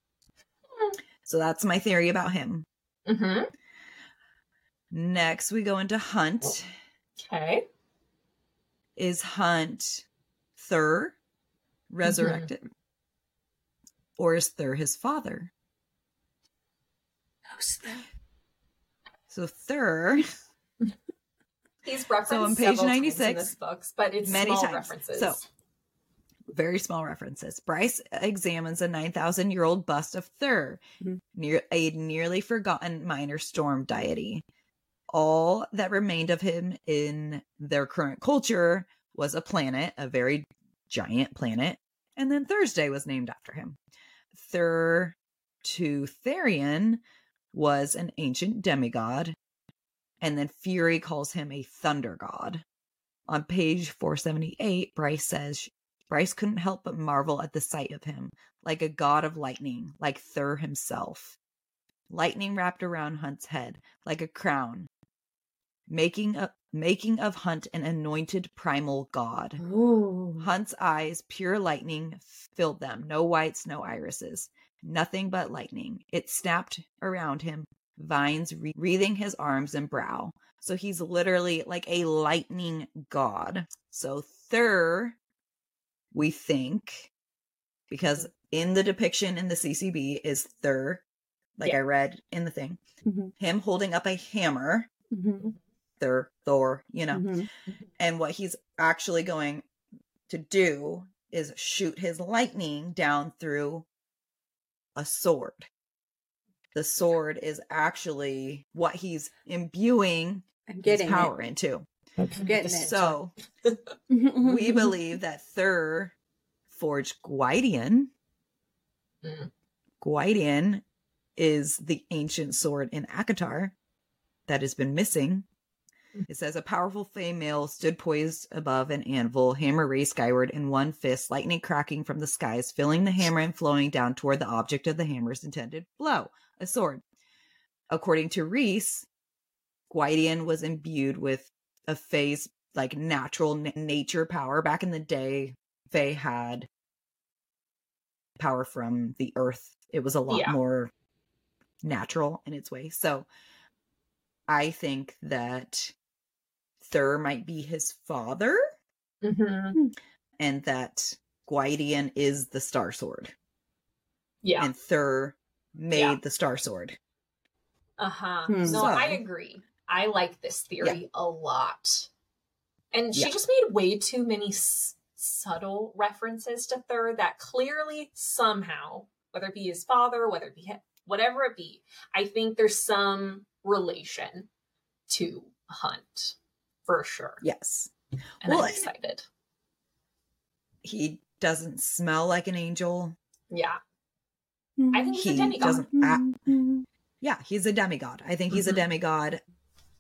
Hmm. So that's my theory about him. Mhm. Next, we go into Hunt. Okay. Is Hunt Thurr resurrected? Or is Thurr his father? Who's the- So Thurr He's referenced So on page 96, books, but it's many small times. references. So, very small references. Bryce examines a 9,000 year old bust of Thurr, Mhm. near, a nearly forgotten minor storm deity. All that remained of him in their current culture was a planet, a very giant planet, and then Thursday was named after him. Thurr to Therian was an ancient demigod, and then Fury calls him a thunder god. On page 478, Bryce says Bryce couldn't help but marvel at the sight of him, like a god of lightning, like Thurr himself. Lightning wrapped around Hunt's head, like a crown, making a, making of Hunt an anointed primal god. Ooh. Hunt's eyes, pure lightning, filled them. No whites, no irises. Nothing but lightning. It snapped around him, vines wre- wreathing his arms and brow. So he's literally like a lightning god. So Thurr, we think, because in the depiction in the CCB is Thurr, like Yeah. I read in the thing, Mhm. him holding up a hammer, Mhm. Thurr, Thor, you know, Mhm. and what he's actually going to do is shoot his lightning down through a sword. The sword is actually what he's imbuing I'm his getting power into. I'm getting it. So Mm-hmm. we believe that Thurr forged Gwydion. Mm. Gwydion is the ancient sword in ACOTAR that has been missing. It says a powerful female stood poised above an anvil, hammer raised skyward in one fist, lightning cracking from the skies, filling the hammer and flowing down toward the object of the hammer's intended blow, a sword. According to Rhys, Gwydion was imbued with a phase like natural nature power. Back in the day, Fae had power from the earth. It was a lot Yeah. more natural in its way. So I think that Thurr might be his father Mhm. and that Gwydion is the Star Sword. Yeah. And Thurr made Yeah. the Star Sword. Uh huh. Hmm. No, So- I agree. I like this theory a lot. And she Yeah. just made way too many s- subtle references to Thurr that clearly somehow, whether it be his father, whether it be hi- whatever it be, I think there's some relation to Hunt for sure. Yes. And Well, I'm excited. He doesn't smell like an angel. Yeah. I think he's a He demigod. doesn't act Mhm. Yeah, he's a demigod. I think he's a Mhm. demigod.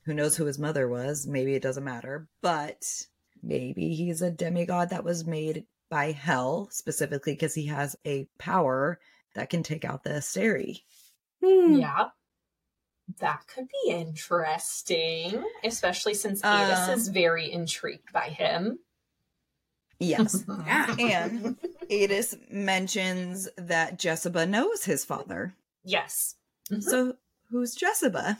Who knows who his mother was? Maybe it doesn't matter, but maybe he's a demigod that was made by Hell specifically because he has a power that can take out the Asteri. Hmm. Yeah. That could be interesting, especially since Aidas Um, is very intrigued by him. Yes. Yeah. and Aidas mentions that Jesiba knows his father. Yes. Mhm. So who's Jesiba?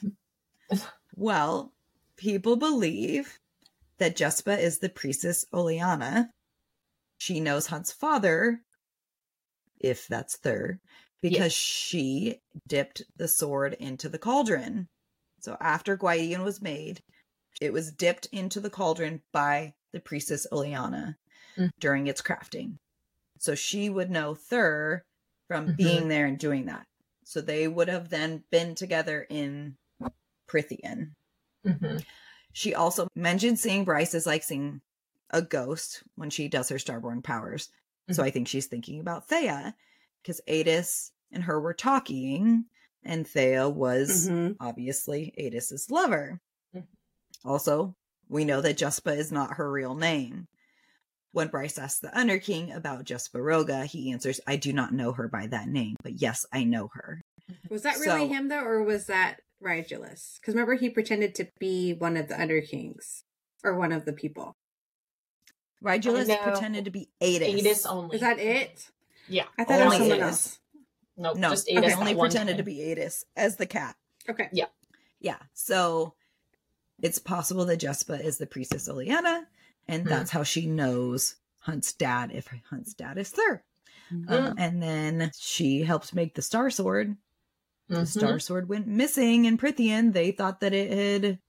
well, people believe that Jesiba is the priestess Oleana. She knows Hunt's father, if that's Thurr, because she dipped the sword into the cauldron. So after Gwydion was made, it was dipped into the cauldron by the priestess Oleana Mm. during its crafting. So she would know Thurr from Mhm. being there and doing that. So they would have then been together in Prythian. Mhm. She also mentioned seeing Bryce as like seeing a ghost when she does her starborn powers. So I think she's thinking about Thea because Aidas and her were talking, and Thea was Mhm. obviously Aidas's lover. Mhm. Also, we know that Jesiba is not her real name. When Bryce asks the Under King about Jesiba Roga, he answers, I do not know her by that name, but yes, I know her. Was that really So- him though, or was that Rigelus? Because remember, he pretended to be one of the Underkings or one of the people. Rigelus pretended to be Aidas. Aidas only. Is that it? Yeah. I thought it was Only someone Aidas. else. Nope. No, just he Aidas. only that one pretended to be Aidas as the cat. Okay. Yeah. Yeah. So it's possible that Jesiba is the priestess Oleana, and Hmm. that's how she knows Hunt's dad if Hunt's dad is there. Mm-hmm. Uh, and then she helped make the Star Sword. The Mhm. Star Sword went missing in Prythian. They thought that it had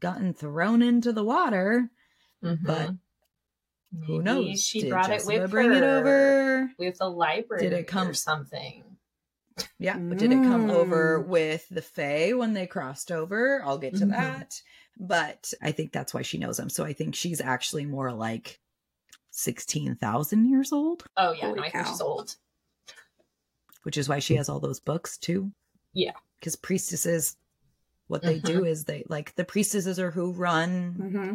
gotten thrown into the water, Mhm. but who knows? She Did brought it Jesiba with bring her it over? with the library. Did it come- or something? Yeah, but did it come over Mm. with the Fae when they crossed over? I'll get to Mhm. that. But I think that's why she knows him. So I think she's actually more like 16,000 years old, Oh yeah, Holy no, I think she's old. which is why she has all those books too. Yeah. Because priestesses, what they Mm-hmm. do is they like the priestesses are who run hmm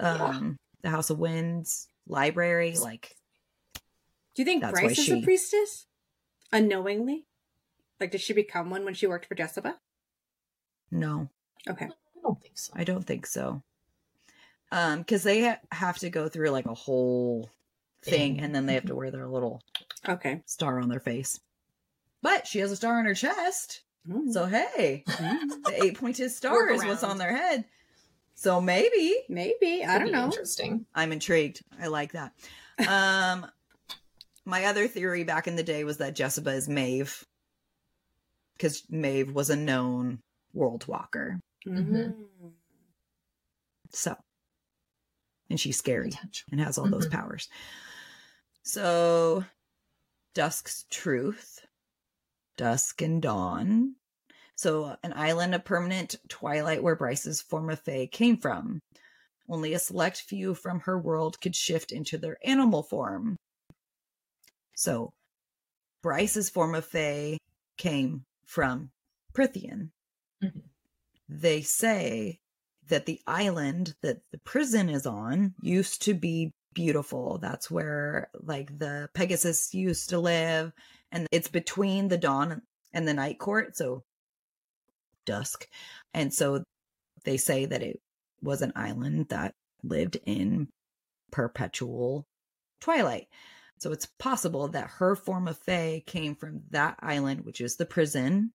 Yeah. The House of Winds library. Like, Do you think That's why Bryce is a priestess? Unknowingly? Like, did she become one when she worked for Jesiba? no, Okay. I don't think so. I don't think so. Um, because they ha- have to go through like a whole thing, Thing. and then they have to wear their little Okay. star on their face. But she has a star on her chest. Mm. So hey, Mm. the eight pointed star is what's on their head. So maybe Maybe. I don't know. Interesting. I'm intrigued. I like that. Um my other theory back in the day was that Jesiba is Maeve. Because Maeve was a known world walker. Mhm. So and she's scary and has all those Mhm. powers. So Dusk's Truth, Dusk and Dawn. So an island of permanent twilight where Bryce's form of Fae came from. Only a select few from her world could shift into their animal form. So Bryce's form of Fae came from Prythian. Mhm. They say that the island that the prison is on used to be beautiful. That's where like the Pegasus used to live and it's between the dawn and the night court, so dusk. And so they say that it was an island that lived in perpetual twilight. So it's possible that her form of Fae came from that island, which is the prison.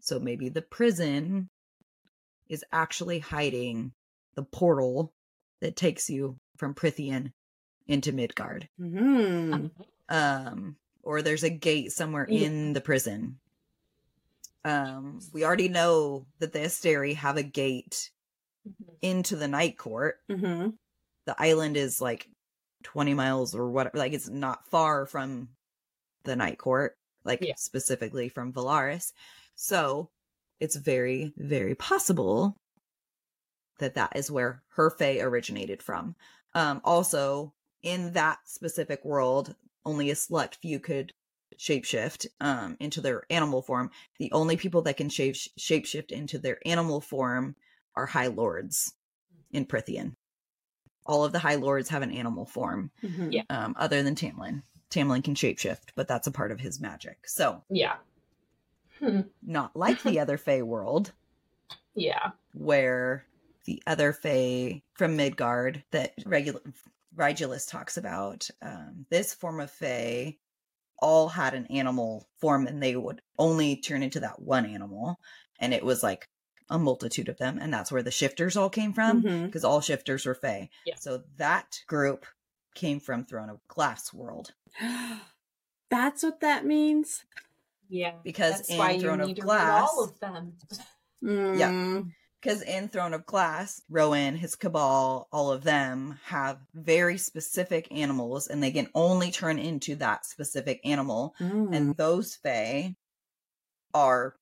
So maybe the prison is actually hiding the portal that takes you from Prythian into Midgard. Mhm. Um, or there's a gate somewhere Yeah. in the prison. Um, we already know that the Asteri have a gate Mhm. into the night court. Mhm. The island is like 20 miles or whatever, like it's not far from the night court, like Yeah. specifically from Velaris. So it's very, very possible that that is where her Fae originated from. Um, also, in that specific world, only a select few could shapeshift um, into their animal form. The only people that can shape shapeshift into their animal form are High Lords in Prythian. All of the High Lords have an animal form, Mhm. Yeah. um, other than Tamlin. Tamlin can shapeshift, but that's a part of his magic. So, Yeah. Hmm. not like the other Fae world, Yeah. where the other Fae from Midgard that regular Rigelus talks about, um, this form of Fae all had an animal form and they would only turn into that one animal. And it was like a multitude of them. And that's where the shifters all came from because all shifters were Fae. Yeah. So that group came from Throne of Glass world. That's what that means. Yeah. Because That's in why Throne of need to Glass- all of them. Mm. Because in Throne of Glass, Rowan, his cabal, all of them have very specific animals and they can only turn into that specific animal. Mm. And those Fae are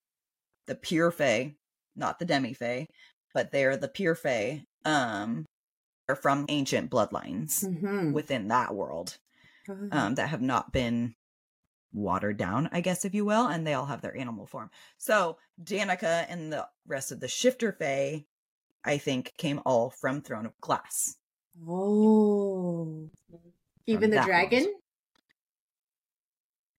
the pure Fae, not the demi Fae, but they're the pure Fae. Um, are from ancient bloodlines Mhm. within that world um, that have not been watered down, I guess, if you will, and they all have their animal form. So Danika and the rest of the shifter Fae, I think, came all from Throne of Glass. Oh. Even the dragon? World.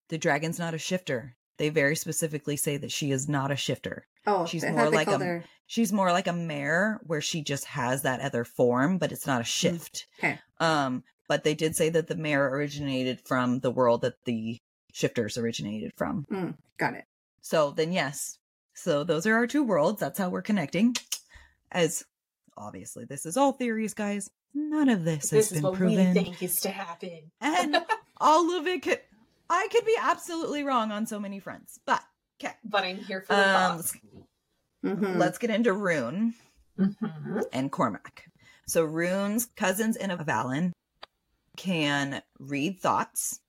The dragon's not a shifter. They very specifically say that she is not a shifter. Oh, she's more like a her... she's more like a mare where she just has that other form, but it's not a mm, shift. Okay. Um, but they did say that the mare originated from the world that the shifters originated from. Mm, got it. So then, yes. So those are our two worlds. That's how we're connecting. As obviously, this is all theories, guys. None of this, this has been proven. This is what we think is to happen, and all of it could. I could be absolutely wrong on so many fronts, but okay. But I'm here for the um, mm-hmm. Let's get into Ruhn mm-hmm. and Cormac. So Ruhn's cousins in Avallen can read thoughts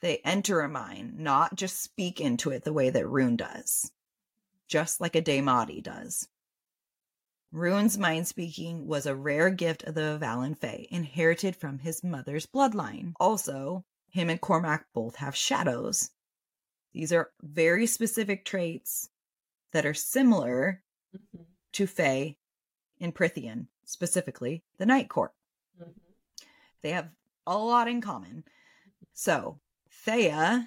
they enter a mind, not just speak into it the way that Ruhn does, just like a Daemati does. Ruhn's mind speaking was a rare gift of the Avallen Fae, inherited from his mother's bloodline. Also, him and Cormac both have shadows. These are very specific traits that are similar mm-hmm. to Fae in Prythian, specifically the Night Court. Mm-hmm. They have a lot in common. So, Thea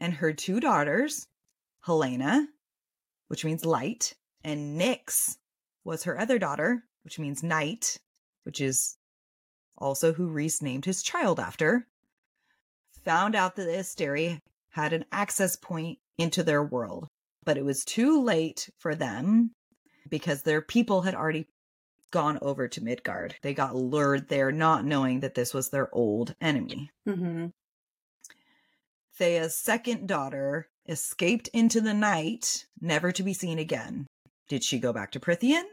and her two daughters, Helena, which means light, and Nyx was her other daughter, which means night, which is also who Rhys named his child after, found out that the Asteri had an access point into their world. But it was too late for them because their people had already gone over to Midgard. They got lured there, not knowing that this was their old enemy. Mm-hmm. Thea's second daughter escaped into the night, never to be seen again. Did she go back to Prythian?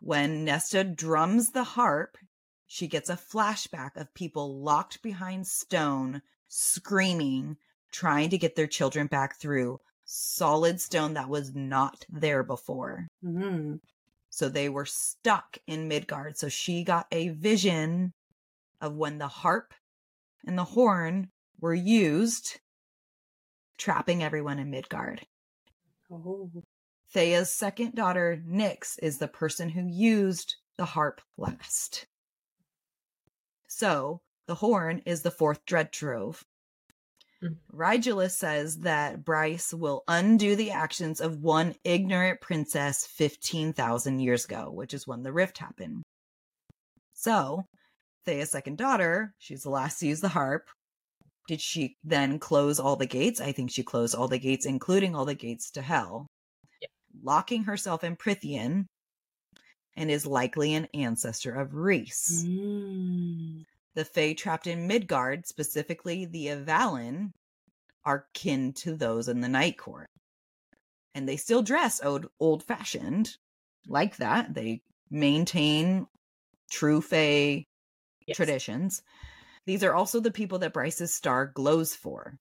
When Nesta drums the harp, she gets a flashback of people locked behind stone, screaming, trying to get their children back through solid stone that was not there before. Mm-hmm. So they were stuck in Midgard. So she got a vision of when the harp and the horn were used, trapping everyone in Midgard. Oh. Thea's second daughter, Nyx, is the person who used the harp last. So the horn is the fourth dread trove. Mm-hmm. Rigelus says that Bryce will undo the actions of one ignorant princess 15,000 years ago, which is when the rift happened. So, Thea's second daughter, she's the last to use the harp, did she then close all the gates? I think she closed all the gates, including all the gates to hell, yeah. locking herself in Prythian, and is likely an ancestor of Rhys. Mm. The Fae trapped in Midgard, specifically the Avallen, are kin to those in the Night Court. And they still dress old, old fashioned like that. They maintain true Fae yes. traditions. These are also the people that Bryce's star glows for.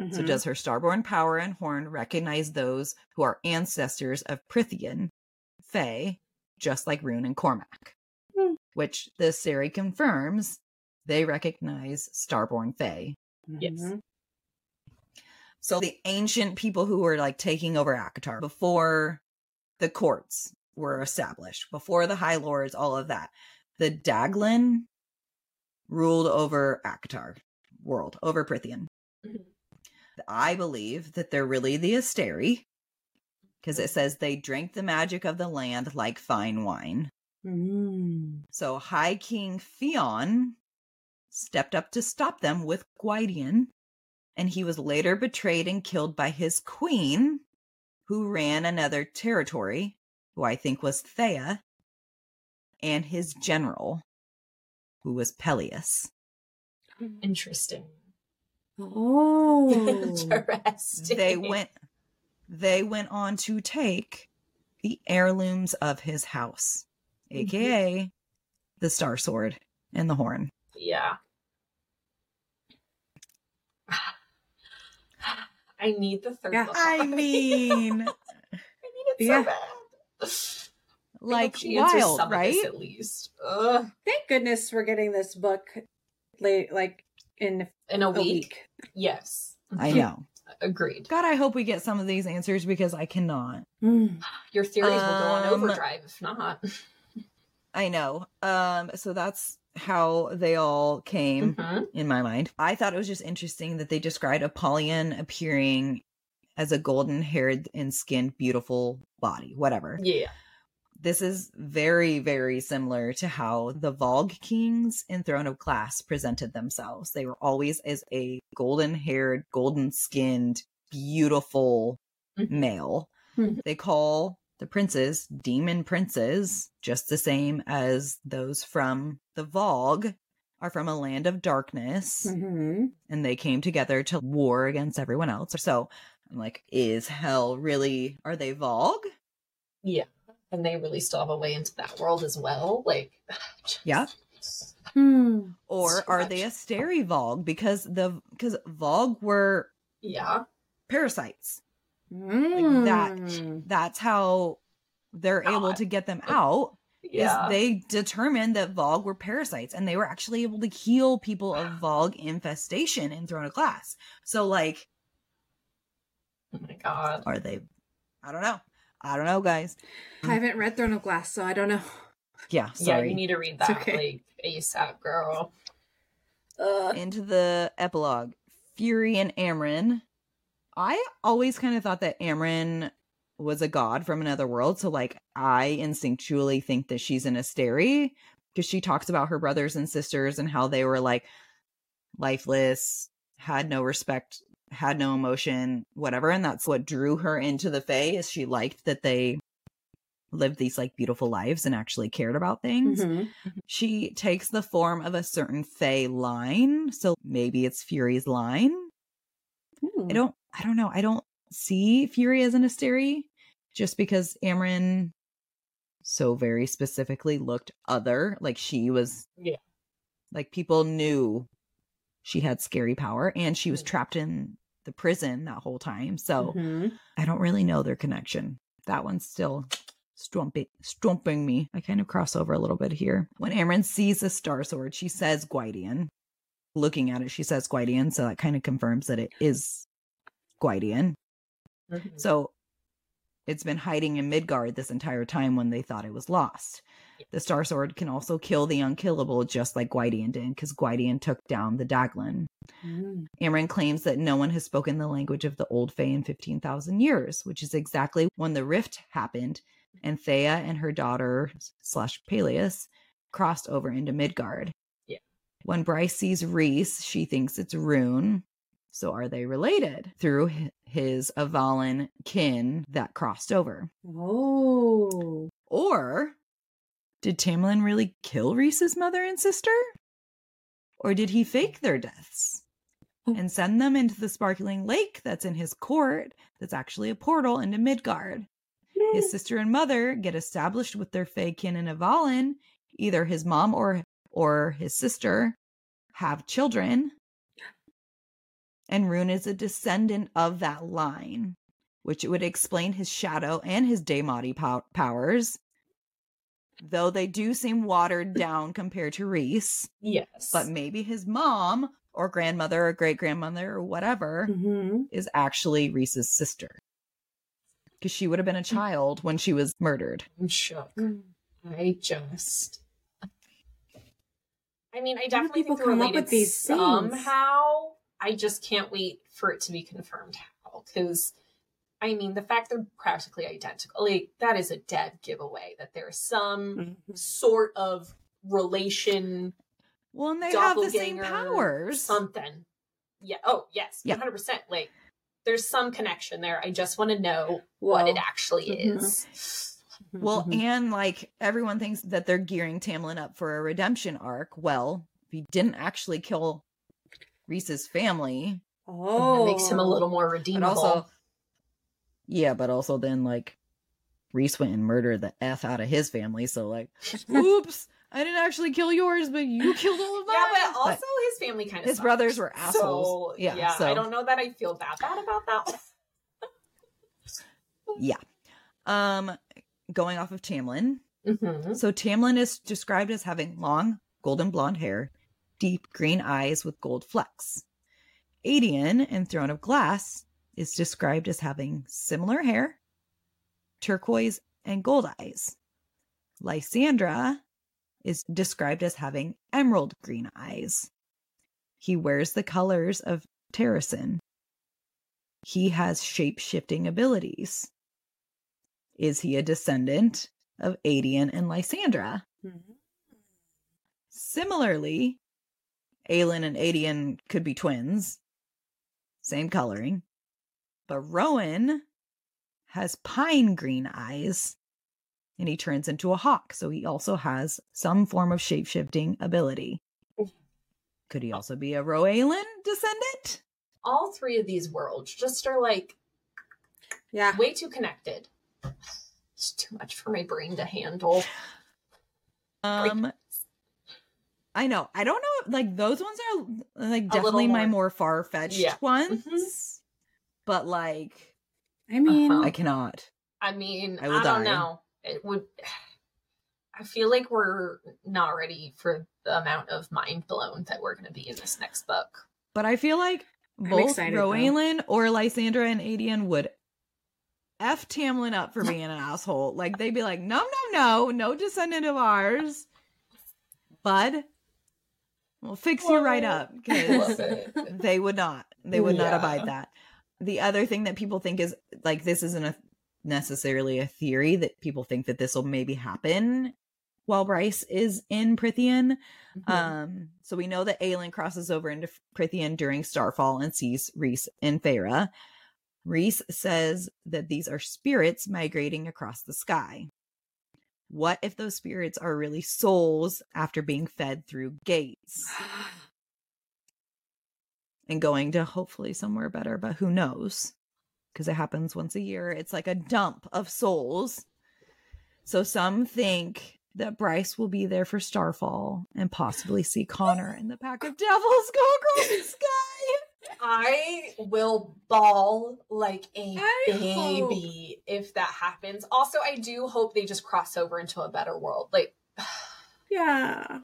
Mm-hmm. So, does her starborn power and horn recognize those who are ancestors of Prythian, Fae, just like Ruhn and Cormac? Mm. Which the Seri confirms they recognize starborn Fae. Yes. Mm-hmm. So, the ancient people who were like taking over ACOTAR before the courts were established, before the High Lords, all of that, the Daglan ruled over ACOTAR world, over Prythian. Mm-hmm. I believe that they're really the Asteri because it says they drank the magic of the land like fine wine. Mm. So High King Fion stepped up to stop them with Gwydion, and he was later betrayed and killed by his queen, who ran another territory, who I think was Thea, and his general, who was Pelias. Interesting. Oh, interesting. They went. They went on to take the heirlooms of his house, aka mm-hmm. the star sword and the horn. Yeah. I need the third. Yeah, I mean, I need it yeah. so bad like wild, right? at least. Ugh. Thank goodness we're getting this book late, like in in a, a week. week. Yes, I know. agreed. God, I hope we get some of these answers because I cannot. Mm. Your theories will go on Um, overdrive if not. I know. Um, so that's how they all came Mhm. in my mind. I thought it was just interesting that they described Apollyon appearing as a golden haired and skinned beautiful body, whatever. Yeah. This is very, very similar to how the Valg kings in Throne of Glass presented themselves. They were always as a golden haired, golden skinned, beautiful Mhm. male. Mhm. They call the princes demon princes, just the same as those from the Valg are from a land of darkness Mhm. and they came together to war against everyone else. So I'm like, is hell really, are they Valg? Yeah. And they really still have a way into that world as well. Like, Yeah. Hmm. Or So are much. they a Steri Valg? Because the because Valg were Yeah. parasites. Mm. that. That's how they're able to get them out. Yeah. Is they determined that Valg were parasites and they were actually able to heal people of Valg infestation in Throne of Glass. So like, oh my God. are they I don't know. I don't know, guys. I haven't read Throne of Glass, so I don't know. Yeah, Yeah, you need to read that okay. like ASAP, girl. Uh, into the epilogue fury and amren i always kind of thought that amren was a god from another world so like i instinctually think that she's an asteri because she talks about her brothers and sisters and how they were like lifeless had no respect had no emotion whatever and that's what drew her into the fae is she liked that they lived these like beautiful lives and actually cared about things mhm. she takes the form of a certain Fae line. So maybe it's Fury's line. Hmm. I don't I don't know. I don't see Fury as an Asteri just because Amren so very specifically looked other. Like she was Yeah. like people knew she had scary power and she was Mm. trapped in the prison that whole time. So Mhm. I don't really know their connection. That one's still strumping, strumping me. I kind of cross over a little bit here. When Amren sees the star sword, she says Gwydion. Looking at it, she says Gwydion, so that kind of confirms that it is Gwydion. Mhm. So it's been hiding in Midgard this entire time when they thought it was lost. The Star Sword can also kill the unkillable, just like Gwydion did, because Gwydion took down the Daglan. Mm. Claims that no one has spoken the language of the Old Fae in 15,000 years, which is exactly when the rift happened and Thea and her daughter slash Pelias crossed over into Midgard. Yeah. When Bryce sees Rhys, she thinks it's Ruhn. So are they related through his Avallen kin that crossed over? Oh. Or did Tamlin really kill Rhys's mother and sister? Or did he fake their deaths oh. and send them into the sparkling lake that's in his court that's actually a portal into Midgard? His sister and mother get established with their Fae kin in Avallen. Either his mom or or his sister have children. And Ruhn is a descendant of that line, which would explain his shadow and his Daemati pow- powers. Though they do seem watered down compared to Rhys, Yes. but maybe his mom or grandmother or great grandmother or whatever hmm is actually Rhys's sister. Because she would have been a child when she was murdered. I'm shook. I just. I mean, I definitely people think they're come up related with these things? somehow. I just can't wait for it to be confirmed how. Because, I mean, the fact they're practically identical, like, that is a dead giveaway that there's some Mhm. sort of relation, Well, and they have the same powers. Something. Yeah. Oh, yes. Yeah. 100%. Like, there's some connection there. I just want to know what it actually mhm. is. Well, Mhm. and like everyone thinks that they're gearing Tamlin up for a redemption arc. Well, if he didn't actually kill Rhys's family, oh, That makes him a little more but redeemable. also, yeah, but also then like Rhys went and murdered the f out of his family. So like, oops, I didn't actually kill yours, but you killed all of mine. yeah, but also his family kind of his brothers were assholes. So, yeah, yeah, so I don't know that I feel that bad about that. yeah. Um, going off of Tamlin, Mm-hmm. So Tamlin is described as having long golden blonde hair, deep green eyes with gold flecks. Aedion in Throne of Glass is described as having similar hair, turquoise, and gold eyes. Lysandra is described as having emerald green eyes. He wears the colors of Terrasen. He has shape shifting abilities. Is he a descendant of Aedion and Lysandra? Mm-hmm. Similarly, Aelin and Aedion could be twins, same coloring. But Rowan has pine green eyes and he turns into a hawk. So he also has some form of shapeshifting ability. Could he also be a Rowaelin descendant? All three of these worlds just are like, yeah, way too connected. It's too much for my brain to handle. Um, I know. I don't know. Like those ones are like definitely more, my more far fetched yeah. ones, mm-hmm. But like, I mean, uh-huh. I cannot. I mean, I, I don't know. It would. I feel like we're not ready for the amount of mind blown that we're going to be in this next book. But I feel like both Rowaelin or Lysandra and Aedion would F Tamlin up for being an asshole. Like they'd be like, no, no, no, no descendant of ours. Bud, We'll fix you right up because they would not. They would yeah. not abide that. The other thing that people think is like this isn't a necessarily a theory that people think that this will maybe happen while Bryce is in Prythian. Mm-hmm. Um, so we know that Aelin crosses over into Prythian during Starfall and sees Rhys in Feyre. Rhys says that these are spirits migrating across the sky. What if those spirits are really souls after being fed through gates? and going to hopefully somewhere better, but who knows? Because it happens once a year. It's like a dump of souls. So some think that Bryce will be there for Starfall and possibly see Connor and the pack of devils go across the sky. I will bawl like a I baby hope. if that happens. Also, I do hope they just cross over into a better world. Like, yeah.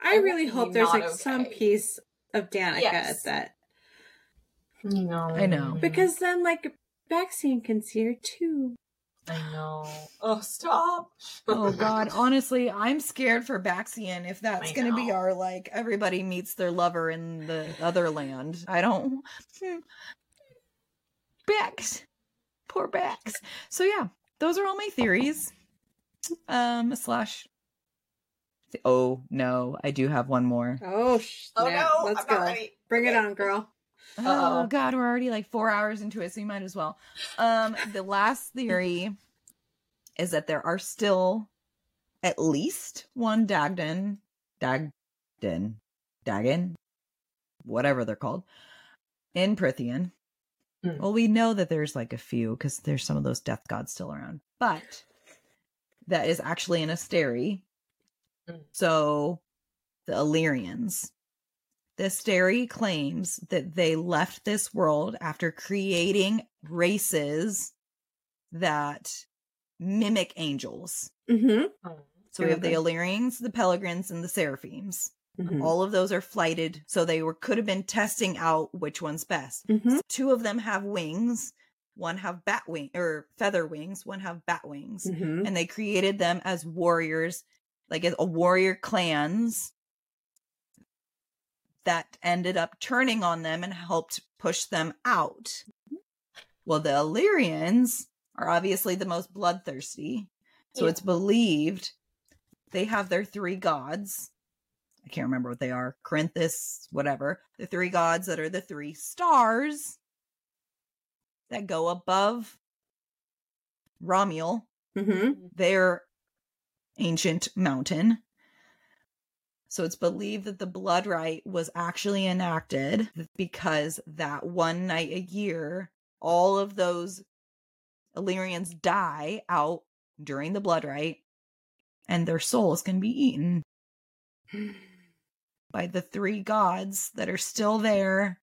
I, I really hope there's like okay. some piece of Danika yes. that. No. I know. Because then, like, Baxian can see her too. I know. Oh, stop. oh God. Honestly, I'm scared for Baxian if that's going to be our like everybody meets their lover in the other land. I don't. Bax. Poor Bax. So yeah, those are all my theories. Um slash. Oh no, I do have one more. Oh, sh- oh no, let's I'm go. Bring okay. it on, girl. Uh-oh. Oh god, we're already like four hours into it, so you might as well. Um, the last theory is that there are still at least one Dagden, Dagden, Dagon, whatever they're called, in Prythian. Mm. Well, we know that there's like a few because there's some of those death gods still around, but that is actually an Asteri. Mm. So the Illyrians the Asteri claims that they left this world after creating races that mimic angels. Mm-hmm. So we have the Illyrians, the Peregrines, and the Seraphims. Mm-hmm. All of those are flighted, so they were could have been testing out which one's best. Mm-hmm. So two of them have wings, one have bat wing or feather wings, one have bat wings, mm-hmm. and they created them as warriors, like a warrior clans that ended up turning on them and helped push them out. Well, the Illyrians are obviously the most bloodthirsty. So yeah. it's believed they have their three gods. I can't remember what they are. Corinthus, whatever. The three gods that are the three stars that go above Ramiel, mm-hmm. their ancient mountain. So it's believed that the blood rite was actually enacted because that one night a year, all of those Illyrians die out during the blood rite and their souls can be eaten by the three gods that are still there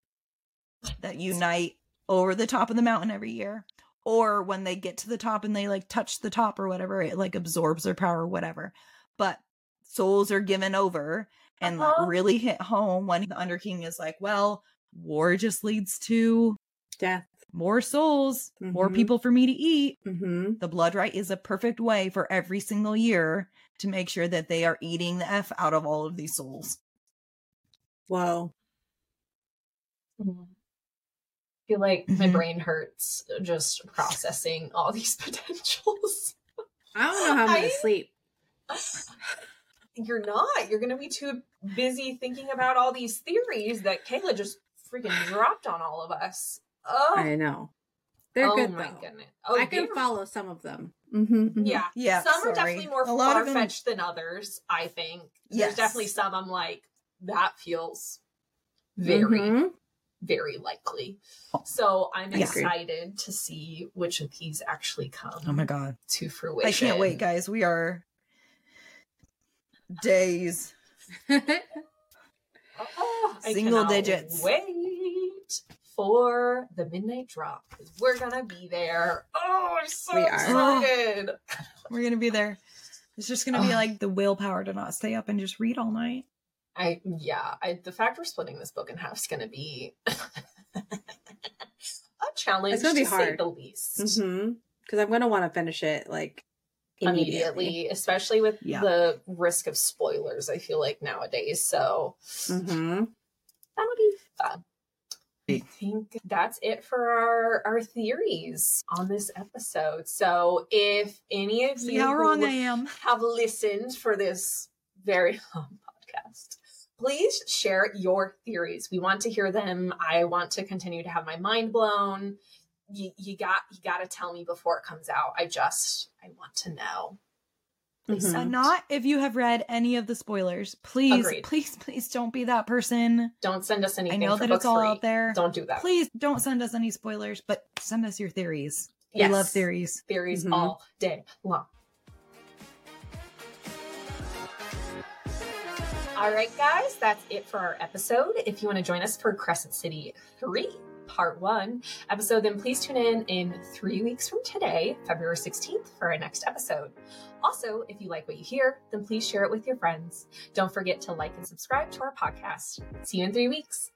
that unite over the top of the mountain every year or when they get to the top and they like touch the top or whatever it like absorbs their power or whatever but souls are given over and Uh-huh. really hit home when the Underking is like, well, war just leads to Death. more souls, more Mhm. people for me to eat. Mm-hmm. The blood rite is a perfect way for every single year to make sure that they are eating the F out of all of these souls. Whoa. Mhm. I feel like my Mhm. brain hurts just processing all these potentials. I don't know how I'm I- gonna sleep. You're not. You're going to be too busy thinking about all these theories that Kayla just freaking dropped on all of us. Oh, I know. They're oh good my though. goodness. Oh, I can follow some of them. Mm-hmm, Yeah. Yeah, Some sorry. are definitely more far of them- fetched than others, I think. There's definitely some I'm like, that feels very, Mm-hmm. Very likely. Oh, so I'm Yeah. excited to see which of these actually come Oh my god. to fruition. I can't wait, guys. We are days. Oh, Single digits. Wait for the midnight drop because we're gonna be there. Oh, I'm so We are. excited. We're gonna be there. It's just gonna be oh. like the willpower to not stay up and just read all night. I yeah, I, the fact we're splitting this book in half is gonna be a challenge. It's gonna be to say hard. the least. mm-hmm. Because I'm gonna want to finish it like Immediately. immediately. especially with Yeah. the risk of spoilers. I feel like nowadays, so Mm-hmm. that'll be fun. I think that's it for our, our theories on this episode. So if any of See you how wrong I am. have listened for this very long podcast, please share your theories. We want to hear them. I want to continue to have my mind blown. You, you got you got to tell me before it comes out. I just I want to know. Please Mhm. send. And not if you have read any of the spoilers. Please, Agreed. please, please don't be that person. Don't send us I know for that it's all three. out there. Don't do that. Please don't send us any spoilers, but send us your theories. We love theories. Theories Mhm. all day long. All right, guys, that's it for our episode. If you want to join us for Crescent City 3, Part 1 episode, then please tune in in three weeks from today, February 16th, for our next episode. Also, if you like what you hear, then please share it with your friends. Don't forget to like and subscribe to our podcast. See you in three weeks.